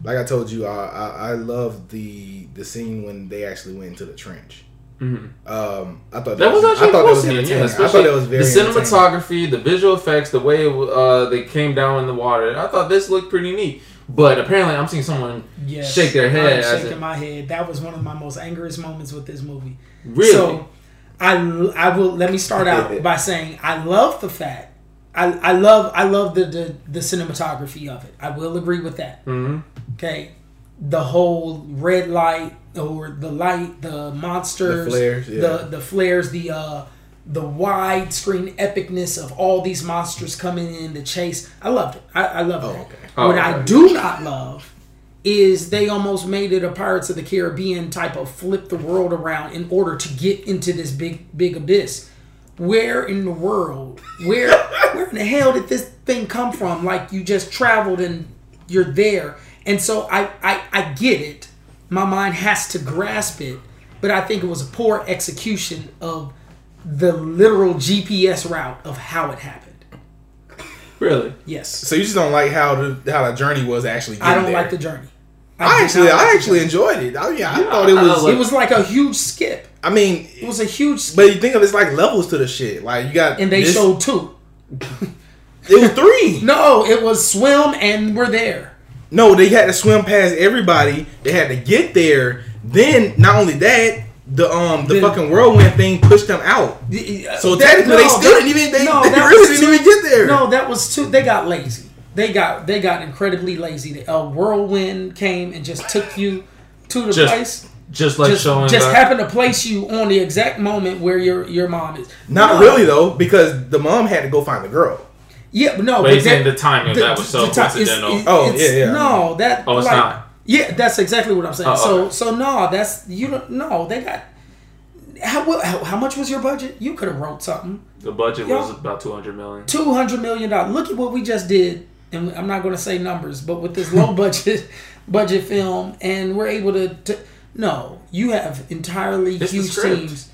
like I told you, I I, I love the the scene when they actually went into the trench. Mhm. Um, I thought That was actually I thought cool that was scene, yeah. I thought that was very the cinematography, the visual effects, the way uh, they came down in the water. I thought this looked pretty neat. But apparently, I'm seeing someone Yes. shake their head I'm shaking it- my head. That was one of my most angriest moments with this movie. really. So I I will let me start out by saying I love the fact I, I love I love the, the the cinematography of it. I will agree with that. Mhm. Okay, the whole red light or the light, the monsters, The flares, yeah. the the flares, the uh the widescreen epicness of all these monsters coming in the chase. I loved it. I, I love Oh, that. okay. Oh, what I do not love is they almost made it a Pirates of the Caribbean type of flip the world around in order to get into this big big abyss. Where in the world, where where in the hell did this thing come from? Like you just traveled and you're there. And so I I, I get it. My mind has to grasp it, but I think it was a poor execution of the literal GPS route of how it happened. Really? Yes. So you just don't like how the how the journey was actually. I don't there. like the journey. I did actually, like I actually journey. enjoyed it. I mean, I Yeah, thought it I- I was. like- It was like a huge skip. I mean, It was a huge skip. but you think of it's like levels to the shit. Like you got and they this- showed two. it was three. No, it was swim and we're there. No, they had to swim past everybody. They had to get there. Then not only that, the um the Then- fucking whirlwind thing pushed them out. So technically, they still didn't even- they- they really was didn't even get there. No, that was too. They got lazy. They got they got incredibly lazy. A whirlwind came and just took you to the Just place. Just like just showing just that- happened to place you on the exact moment where your your mom is. Not No. really though, because the mom had to go find the girl. Yeah, no. But he's that- the timing of that was so the it's- coincidental. it's- Oh, it's- yeah, yeah. No, that. Oh, it's like- not? Yeah, that's exactly what I'm saying. Oh, so okay. so no, that's you don't no. They got. How, how how much was your budget? You could have wrote something. the budget Yo. was about 200 million. Two hundred million dollars. Look at what we just did, and I'm not going to say numbers, but with this low budget budget film, and we're able to. to no, you have entirely It's huge teams.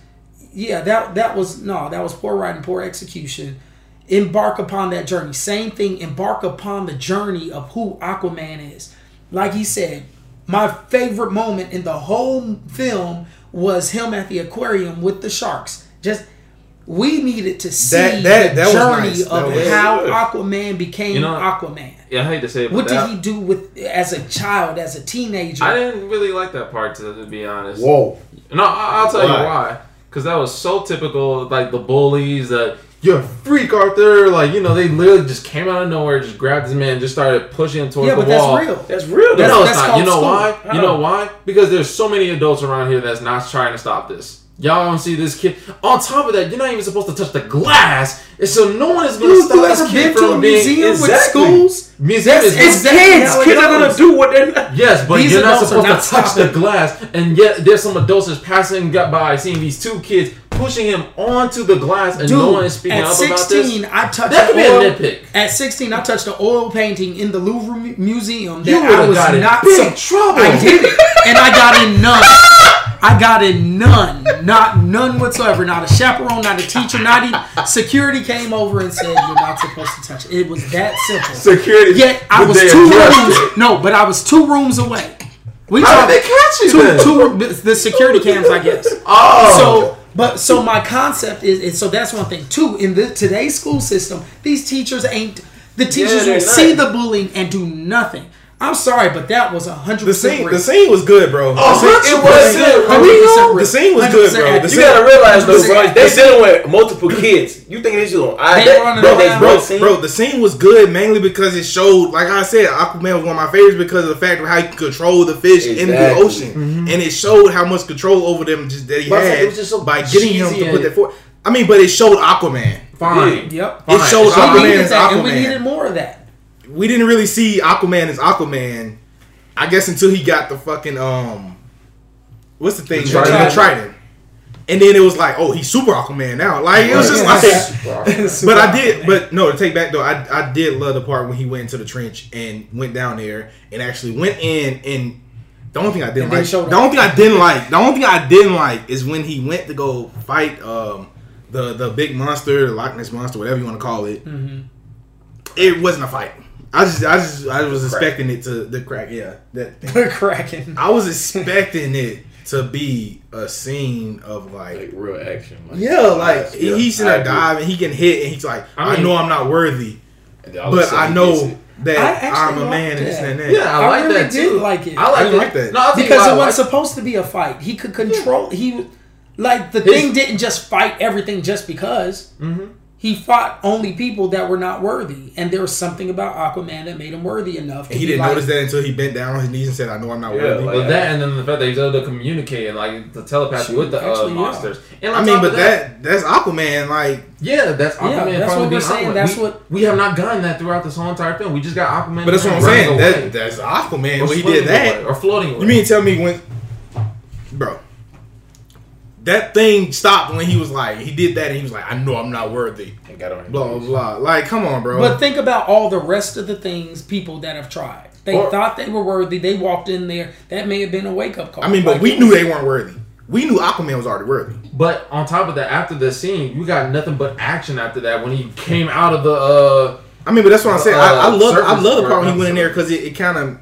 Yeah, that that was no, that was poor writing, poor execution. Embark upon that journey. Same thing. Embark upon the journey of who Aquaman is. Like he said, my favorite moment in the whole film was him at the aquarium with the sharks. Just we needed to see That- that- the that was journey nice. Of was how good. Aquaman became You know- Aquaman. Yeah, I hate to say it, but What that, did he do with as a child, as a teenager? I didn't really like that part, to, to be honest. Whoa. No, I- I'll tell Why? you why. Because that was so typical, like the bullies that you're a freak, Arthur. Like you know, they literally just came out of nowhere, just grabbed this man, and just started pushing him towards yeah, the but wall. that's real. That's real. That's- no, it's that's not. You know school. why? You know why? Because there's so many adults around here that's not trying to stop this. Y'all don't see this kid. On top of that, you're not even supposed to touch the glass, and so no one is going to stop this kid from being museum with schools? Museum That's- is it's kids. Kids, are gonna do what they're not. Yes, but These you're not supposed not to touch stopping. the glass, and yet there's some adults just passing by, seeing these two kids pushing him onto the glass, and Dude, no one is speaking at up about 16, this. I touched That could the be a nitpick. At 16, I touched an oil painting in the Louvre Museum that You I was got in not big trouble. I did it, and I got in none. I got in none, not none whatsoever. Not a chaperone, not a teacher, not even security came over and said you're not supposed to touch it. It was that simple. Security. Yet I was two rooms. it. No, but I was two rooms away. We How did they catch you two, then? two, the security cams, I guess. Oh. So, but so my concept is, is so that's one thing. Two, in the today's school system, these teachers ain't the teachers they're will see the bullying and do nothing. I'm sorry, but that was a hundred The percent. scene, the scene was good, bro. The Oh, scene- it was scene- good. Hundred The scene was good, bro. The You scene- gotta realize though, bro, 100%. they dealing with multiple kids. You think they just on I They that, running bro, that's. Bro, one scene. bro, the scene was good mainly because it showed, like I said, Aquaman was one of my favorites because of the fact of how he could control the fish in the Exactly. ocean, mm-hmm. and it showed how much control over them just that he But had just so by getting him to put that forward. I mean, but it showed Aquaman. Fine. Yep. It Fine. showed So We Aquaman needed as that, and we needed more of that. We didn't really see Aquaman as Aquaman, I guess, until he got the fucking um, what's the thing? The The trident. trident. And then it was like, oh, he's super Aquaman now. Like it was just like. But I did, but no, to take back though, I I did love the part when he went into the trench and went down there and actually went in and the only thing I didn't like, the only thing I didn't like, the only thing I didn't like is when he went to go fight um the the big monster, the Loch Ness monster, whatever you want to call it. Mm-hmm. It wasn't a fight. I just I just I was expecting it to the crack. Yeah, that thing. We're cracking. I was expecting it to be a scene of like like real action. Like, yeah, like yes, yeah, he's in I a agree. dive and he can hit and he's like, I I, know I'm not worthy, And then all of a but I know that I actually I'm a liked man and this that. and that. Yeah, I, I like really that did too. like it. I like I didn't it. like that. No, I'll tell you because it wasn't like- supposed to be a fight. He could control. He like the His- thing didn't just fight everything just because. Mhm. He fought only people that were not worthy, and there was something about Aquaman that made him worthy enough. To he didn't like, notice that until he bent down on his knees and said, "I know I'm not Yeah, worthy." like- Well, that and then the fact that he's able to communicate and like the telepathy Shoot, with the uh, actually, yeah. monsters. And I mean, but of that, that's Aquaman. Like, yeah, that's Aquaman. Yeah, that's what we're saying. Aquaman. That's we, what- we have not gotten that throughout this whole entire film. We just got Aquaman. but that's what I'm saying. That that's Aquaman. Or When he did that, away, or floating away. you mean tell me when, bro? That thing stopped when he was like, he did that and he was like, "I know I'm not worthy." And got on his Blah blah knees. blah. Like, come on, bro. But think about all the rest of the things people that have tried. They Or- thought they were worthy. They walked in there. That may have been a wake up call. I mean, but Like, we knew they weren't worthy. We knew Aquaman was already worthy. But on top of that, after the scene, you got nothing but action after that. When he came out of the, uh, I mean, but that's what I'm saying. I, I Uh, love I love the part when he went in there because it, it kind of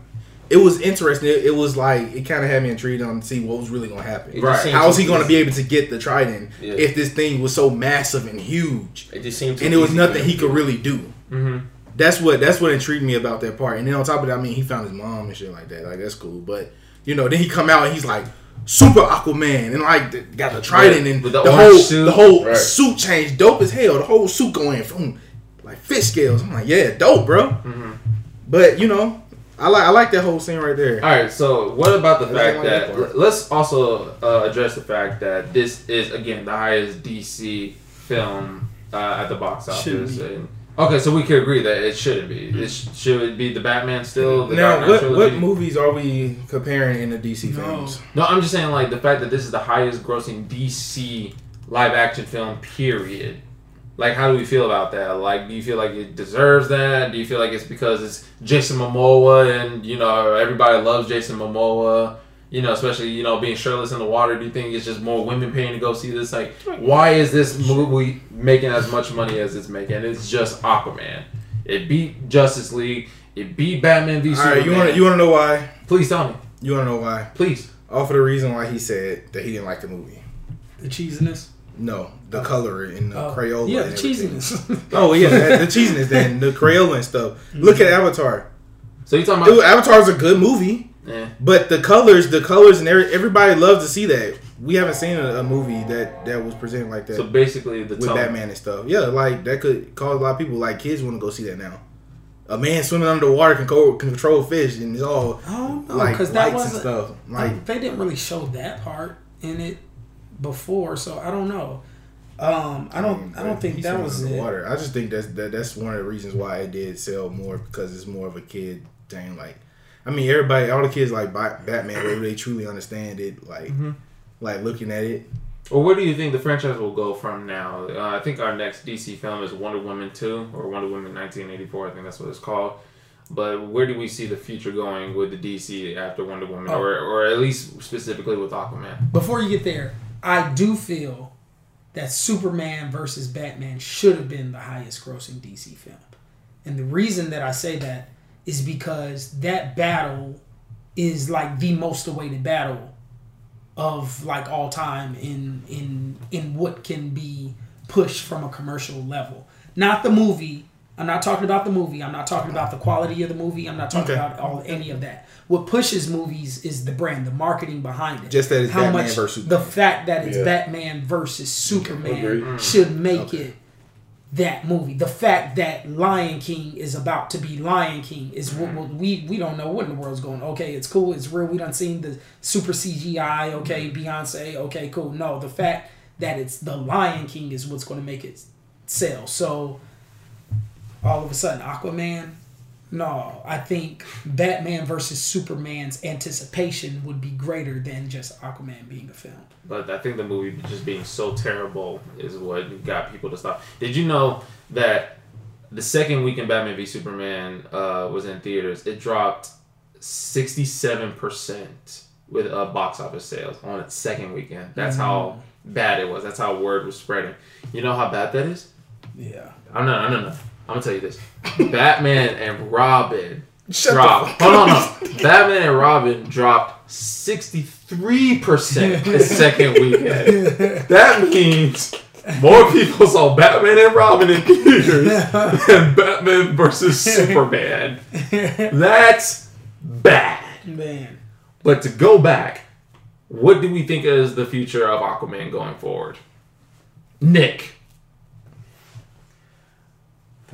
it was interesting. It, it was like it kind of had me intrigued on to see what was really going to happen. Right. seemed How is he going to be able to get the trident Yeah. if this thing was so massive and huge, It just seemed too and it was nothing he could do. really do? mhm. That's what that's what intrigued me about that part. And then on top of that, I mean, he found his mom and shit like that. Like that's cool. But you know, then he come out and he's like super Aquaman and like the, got the trident and With the, the whole suit. the whole Right. suit changed, dope as hell. The whole suit going from like fish scales. I'm like, yeah, dope, bro. Mm-hmm. But you know, I like I like that whole scene right there. All right. So, what about the fact like that that? let's also uh, address the fact that this is again the highest DC film uh, at the box Shouldn't office. be. And, okay, so we could agree that it shouldn't be. It sh- should it be the Batman still? The Now, what what movies are we comparing in the DC No. films? No, I'm just saying like the fact that this is the highest grossing DC live action film period. Like how do we feel about that? Like do you feel like it deserves that? Do you feel like it's because it's Jason Momoa and you know everybody loves Jason Momoa? You know, especially you know being shirtless in the water. Do you think it's just more women paying to go see this? Like, why is this movie making as much money as it's making? It's just Aquaman. It beat Justice League. It beat Batman v Superman. right, you want to you want to know why? Please tell me. You want to know why? Please. All for the reason why he said that he didn't like the movie. the cheesiness. No, the color and the Oh, Crayola. Yeah, the cheesiness. Oh yeah, that- the cheesiness then the Crayola and stuff. Look at Avatar. So you talking about? Dude, Avatar's a good movie, Eh. but the colors, the colors, and every, everybody loves to see that. We haven't seen a, a movie that that was presented like that So basically, the with tone. Batman and stuff. Yeah, like that could cause a lot of people, like kids, want to go see that now. A man swimming underwater the water can control, control fish, and it's all oh no, like because lights that and wasn't. stuff. Like Like they didn't really show that part in it before, so I don't know. Um, I don't. I don't think that was the it. Water. I just think that's that, that's one of the reasons why it did sell more because it's more of a kid thing. Like, I mean, everybody, all the kids like Ba- Batman, whether they truly understand it, like, Mm-hmm. like looking at it. Well, where do you think the franchise will go from now? Uh, I think our next DC film is Wonder Woman 2 or Wonder Woman 1984. I think that's what it's called. But where do we see the future going with the DC after Wonder Woman, Oh. or, or at least specifically with Aquaman? Before you get there, I do feel that Superman versus Batman should have been the highest grossing DC film. And the reason that I say that is because that battle is like the most awaited battle of like all time in in in what can be pushed from a commercial level. Not the movie. I'm not talking about the movie. I'm not talking about the quality of the movie. I'm not talking Okay. about all any of that. What pushes movies is the brand, the marketing behind it. Just that it's Batman versus the fact that it's Yeah. Batman versus Superman Agreed. Mm. should make Okay. it that movie. The fact that Lion King is about to be Lion King is what mm. what we we don't know what in the world's going. Okay, it's cool, it's real. We done seen the super CGI. Okay, mm. Beyonce. Okay, cool. No, the fact that it's the Lion King is what's going to make it sell. So all of a sudden, Aquaman. No, I think Batman versus Superman's anticipation would be greater than just Aquaman being a film. But I think the movie just being so terrible is what got people to stop. Did you know that the second weekend Batman v Superman uh, was in theaters, it dropped sixty-seven percent with uh, box office sales on its second weekend. That's how bad it was. That's how word was spreading. You know how bad that is? Yeah. I'm no, no, no, no. I'm gonna tell you this: Batman and Robin Shut the dropped. fuck Hold on, no. Batman and Robin dropped sixty-three percent the second weekend. That means more people saw Batman and Robin in theaters than Batman versus Superman. That's bad. Man. But to go back, what do we think is the future of Aquaman going forward? Nick.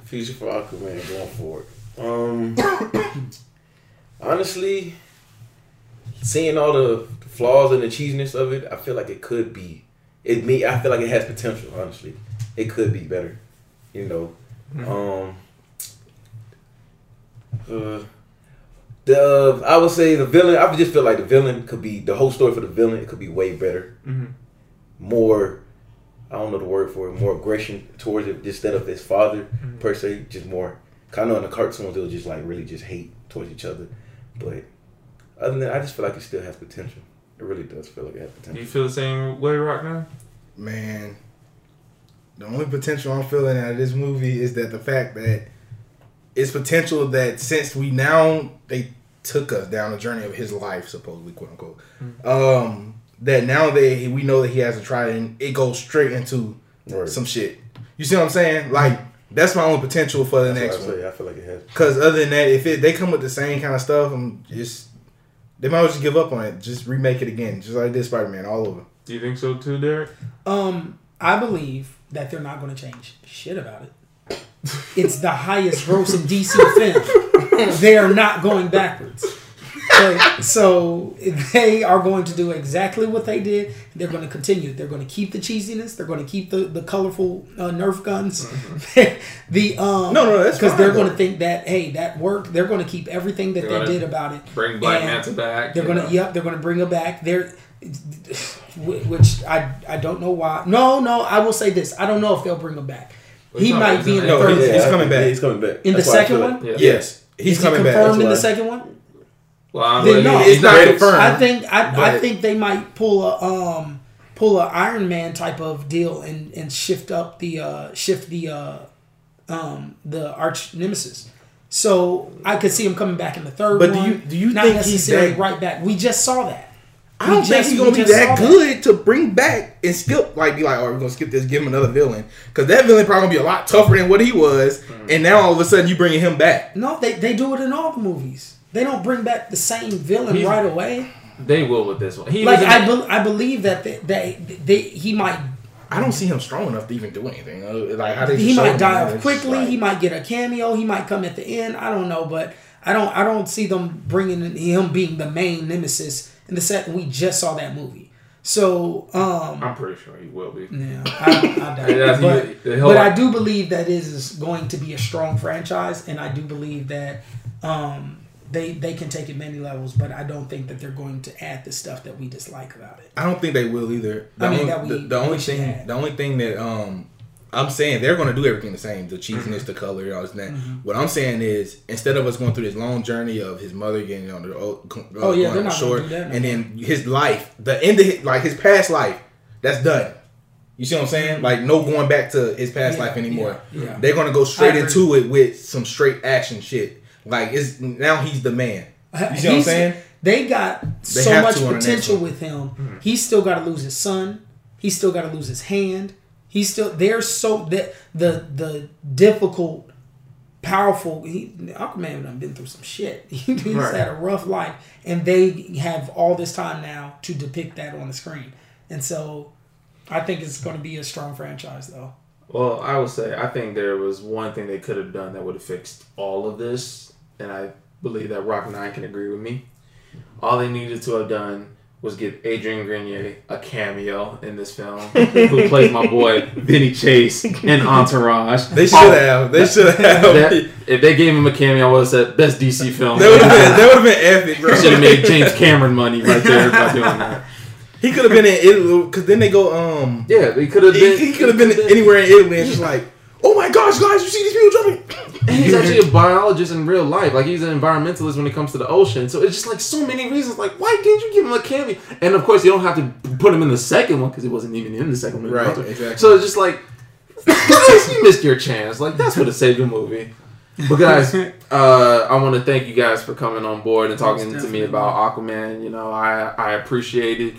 Future for Aquaman going forward. Um, honestly, seeing all the flaws and the cheesiness of it, I feel like it could be. It me, I feel like it has potential. Honestly, it could be better. You know, um, uh, the I would say the villain. I just feel like the villain could be the whole story for the villain. It could be way better. Mhm. More. I don't know the word for it. More aggression towards it instead of his father per se. Just more. Kind of in the cartoons, they will just like really just hate towards each other. But other than that, I just feel like it still has potential. It really does feel like it has Do potential. you feel the same way, Rock now? Man, the only potential I'm feeling out of this movie is that the fact that it's potential that since we now they took us down the journey of his life, supposedly quote unquote, um, that now they we know that he has to try and it goes straight into Right. some shit. You see what I'm saying? Like that's my only potential for the That's next what I one. say. I feel like it has. Because other than that, if it, they come with the same kind of stuff, I'm just they might as well just give up on it. Just remake it again, just like this Spider Man all over. Do you think so too, Derrick? Um, I believe that they're not going to change shit about it. It's the highest grossing DC film. They are not going backwards. Okay, so they are going to do exactly what they did. They're going to continue. They're going to keep the cheesiness. They're going to keep the, the colorful uh, Nerf guns. the um, No, no, that's because they're going to think that hey, that worked. They're going to keep everything that They're they did about it. Bring Black And Manta back. They're gonna, yep, they're gonna bring her back. They're, which I, I don't know why. No, no, I will say this. I don't know if they'll bring her back. What you He might be in the No, third. he's- Yeah, he's coming back. he's coming back. In the That's why I second feel one? Yeah. Yes, he's Is coming he back. confirmed in the second one? Well, Then no, he's it's not confirmed. I think I, I think they might pull a um pull a Iron Man type of deal and and shift up the uh shift the uh um the arch nemesis. So I could see him coming back in the third But do you- do you not think he's necessarily that- right back? We just saw that. I don't We think just- he's gonna be that good to bring back and skip like be like, oh, we're gonna skip this, give him another villain because that villain probably gonna be a lot tougher than what he was, and now all of a sudden you bringing him back. No, they, they do it in all the movies. They don't bring back the same villain He's- right away. They will with this one. He Like I, be, I believe that they, they, they he might I don't see him strong enough to even do anything. Uh, Like how they he just showed might him, die off quickly. like- He might get a cameo. He might come at the end. I don't know, but I don't I don't see them bringing him being the main nemesis in the second. We just saw that movie, so um, I'm pretty sure he will be. yeah, I, I doubt it. But, but I do believe that is is going to be a strong franchise, and I do believe that um, they they can take it many levels. But I don't think that they're going to add the stuff that we dislike about it. I don't think they will either. The, I mean, only, that we the, the only thing, had. the only thing that um, I'm saying they're going to do everything the same. The cheesiness, the color, all this and that. Mm-hmm. What I'm saying is, instead of us going through this long journey of his mother getting on the uh, Oh, yeah, they're not shore, gonna do that no and then his life, the end of his, like his past life, that's done. You see what I'm saying? Like no going back to his past Yeah, life anymore. yeah, yeah. They're gonna go straight into it with some straight action shit. Like it's now he's the man. Uh, you see what I'm saying? They got so much to on the next potential with him. Hmm. He's still got to lose his son. He's still got to lose his hand. He's still there's so that the the difficult, powerful. He, Aquaman done been through some shit. He's Right. had a rough life, and they have all this time now to depict that on the screen. And so, I think it's going to be a strong franchise, though. Well, I would say I think there was one thing they could have done that would have fixed all of this, and I believe that Rock Nine can agree with me. All they needed to have done was give Adrian Grenier a cameo in this film, who plays my boy Vinny Chase in Entourage. They should Oh, have. They should have. that- That if they gave him a cameo, I would have said best DC film. would have been. That would have been epic, bro. Should have made James Cameron money right there by doing that. He could have been in Italy because then they go. Um, Yeah, they could have he, been. he could have been anywhere in Italy and just like, oh my gosh, guys, you see these people jumping? And he's actually a biologist in real life. Like he's an environmentalist when it comes to the ocean. So it's just like so many reasons. Like why didn't you give him a cameo? And of course you don't have to put him in the second one because he wasn't even in the second one. Right, exactly. So it's just like guys, you missed your chance. Like that's what have saved the movie. But guys, uh, I want to thank you guys for coming on board and talking to me about Aquaman. You know, I I appreciated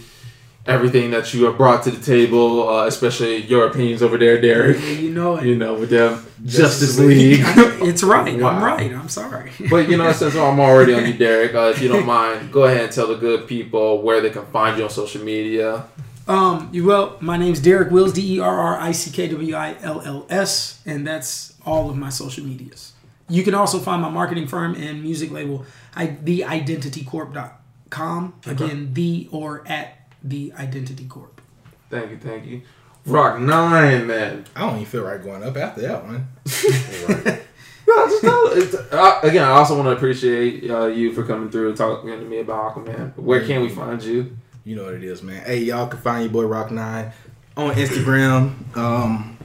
everything that you have brought to the table, uh, especially your opinions over there, Derrick. You know it. You know, with them Justice Justice League. League. It's right. Wow. I'm right. I'm sorry. But you know, since I'm already on you, Derrick, uh, if you don't mind, go ahead and tell the good people where they can find you on social media. Um, you well, my name's Derrick Wills, D E R R I C K W I L L S, and that's all of my social medias. You can also find my marketing firm and music label, I, theidentitycorp.com. Again, the or at the Identity Corp. Thank you, thank you. Rock Nine, man. I don't even feel right going up after that one. No, just tell it's, uh, again, I also want to appreciate uh, you for coming through and talking to me about Aquaman. Where can we find you? You know what it is, man. Hey, y'all can find your boy Rock Nine on Instagram. Um,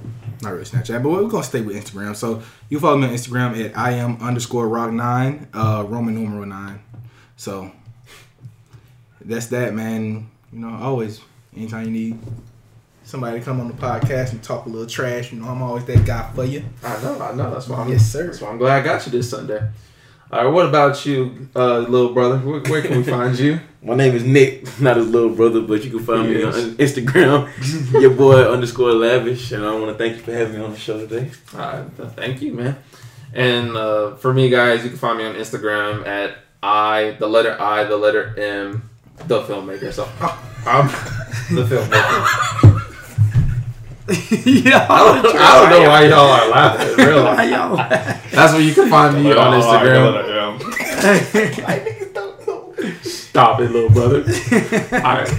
not really Snapchat, but we're gonna stay with Instagram. So you follow me on Instagram at I am underscore Rock Nine, uh, Roman numeral nine. So that's that, man. You know, always anytime you need somebody to come on the podcast and talk a little trash, you know, I'm always that guy for you. I know, I know. That's why I'm. Yes, sir. That's why I'm glad I got you this Sunday. All right, what about you, uh, little brother? Where, where can we find you? My name is Nick, not his little brother, but you can find me on Instagram, your boy underscore lavish, and I want to thank you for having me on the show today. All right, thank you, man. And uh, for me, guys, you can find me on Instagram at I, the letter I, the letter M, the filmmaker. So I'm the filmmaker. yeah, I don't, I don't know why y'all are laughing. in Real Why y'all? That's where you can find me on Instagram. Stop it, little brother. All right.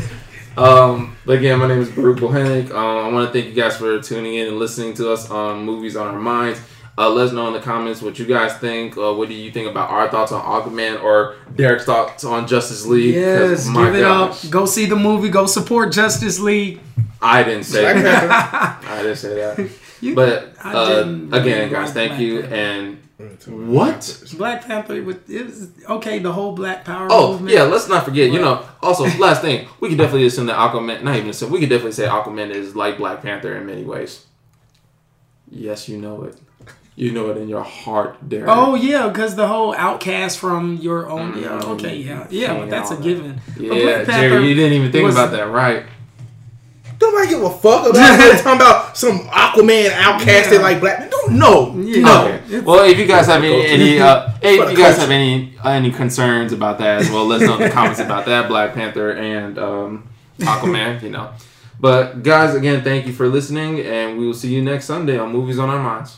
Um, but again, my name is Baruch Bohenik. Um, I want to thank you guys for tuning in and listening to us on Movies on Our Minds. Uh, let us know in the comments what you guys think. Uh, what do you think about our thoughts on Aquaman or Derrick's thoughts on Justice League? Yes, my give it gosh, up. Go see the movie. Go support Justice League. I didn't say that. I didn't say that. You- But uh, again, guys, like thank Black you. Panther. And what? Black Panther with it was okay. The whole Black Power Oh movement. yeah, let's not forget. You know, also last thing, we can definitely assume that Aquaman. Not even assume. We can definitely say Aquaman is like Black Panther in many ways. Yes, you know it. You know it in your heart, Derrick. Oh yeah, because the whole outcast from your own. Yeah. Mm, Okay. Yeah. Yeah. But that's a that. given. Yeah, Black Panther Jerry, you didn't even think was- about that, right? Nobody give a fuck about talking about some Aquaman outcasted Yeah. like black. Don't no, Yeah. no. Okay. Well, if you guys have any, any uh, if you guys have any any concerns about that as well, let us know in the comments about that Black Panther and um, Aquaman. You know, but guys, again, thank you for listening, and we will see you next Sunday on Movies on Our Minds.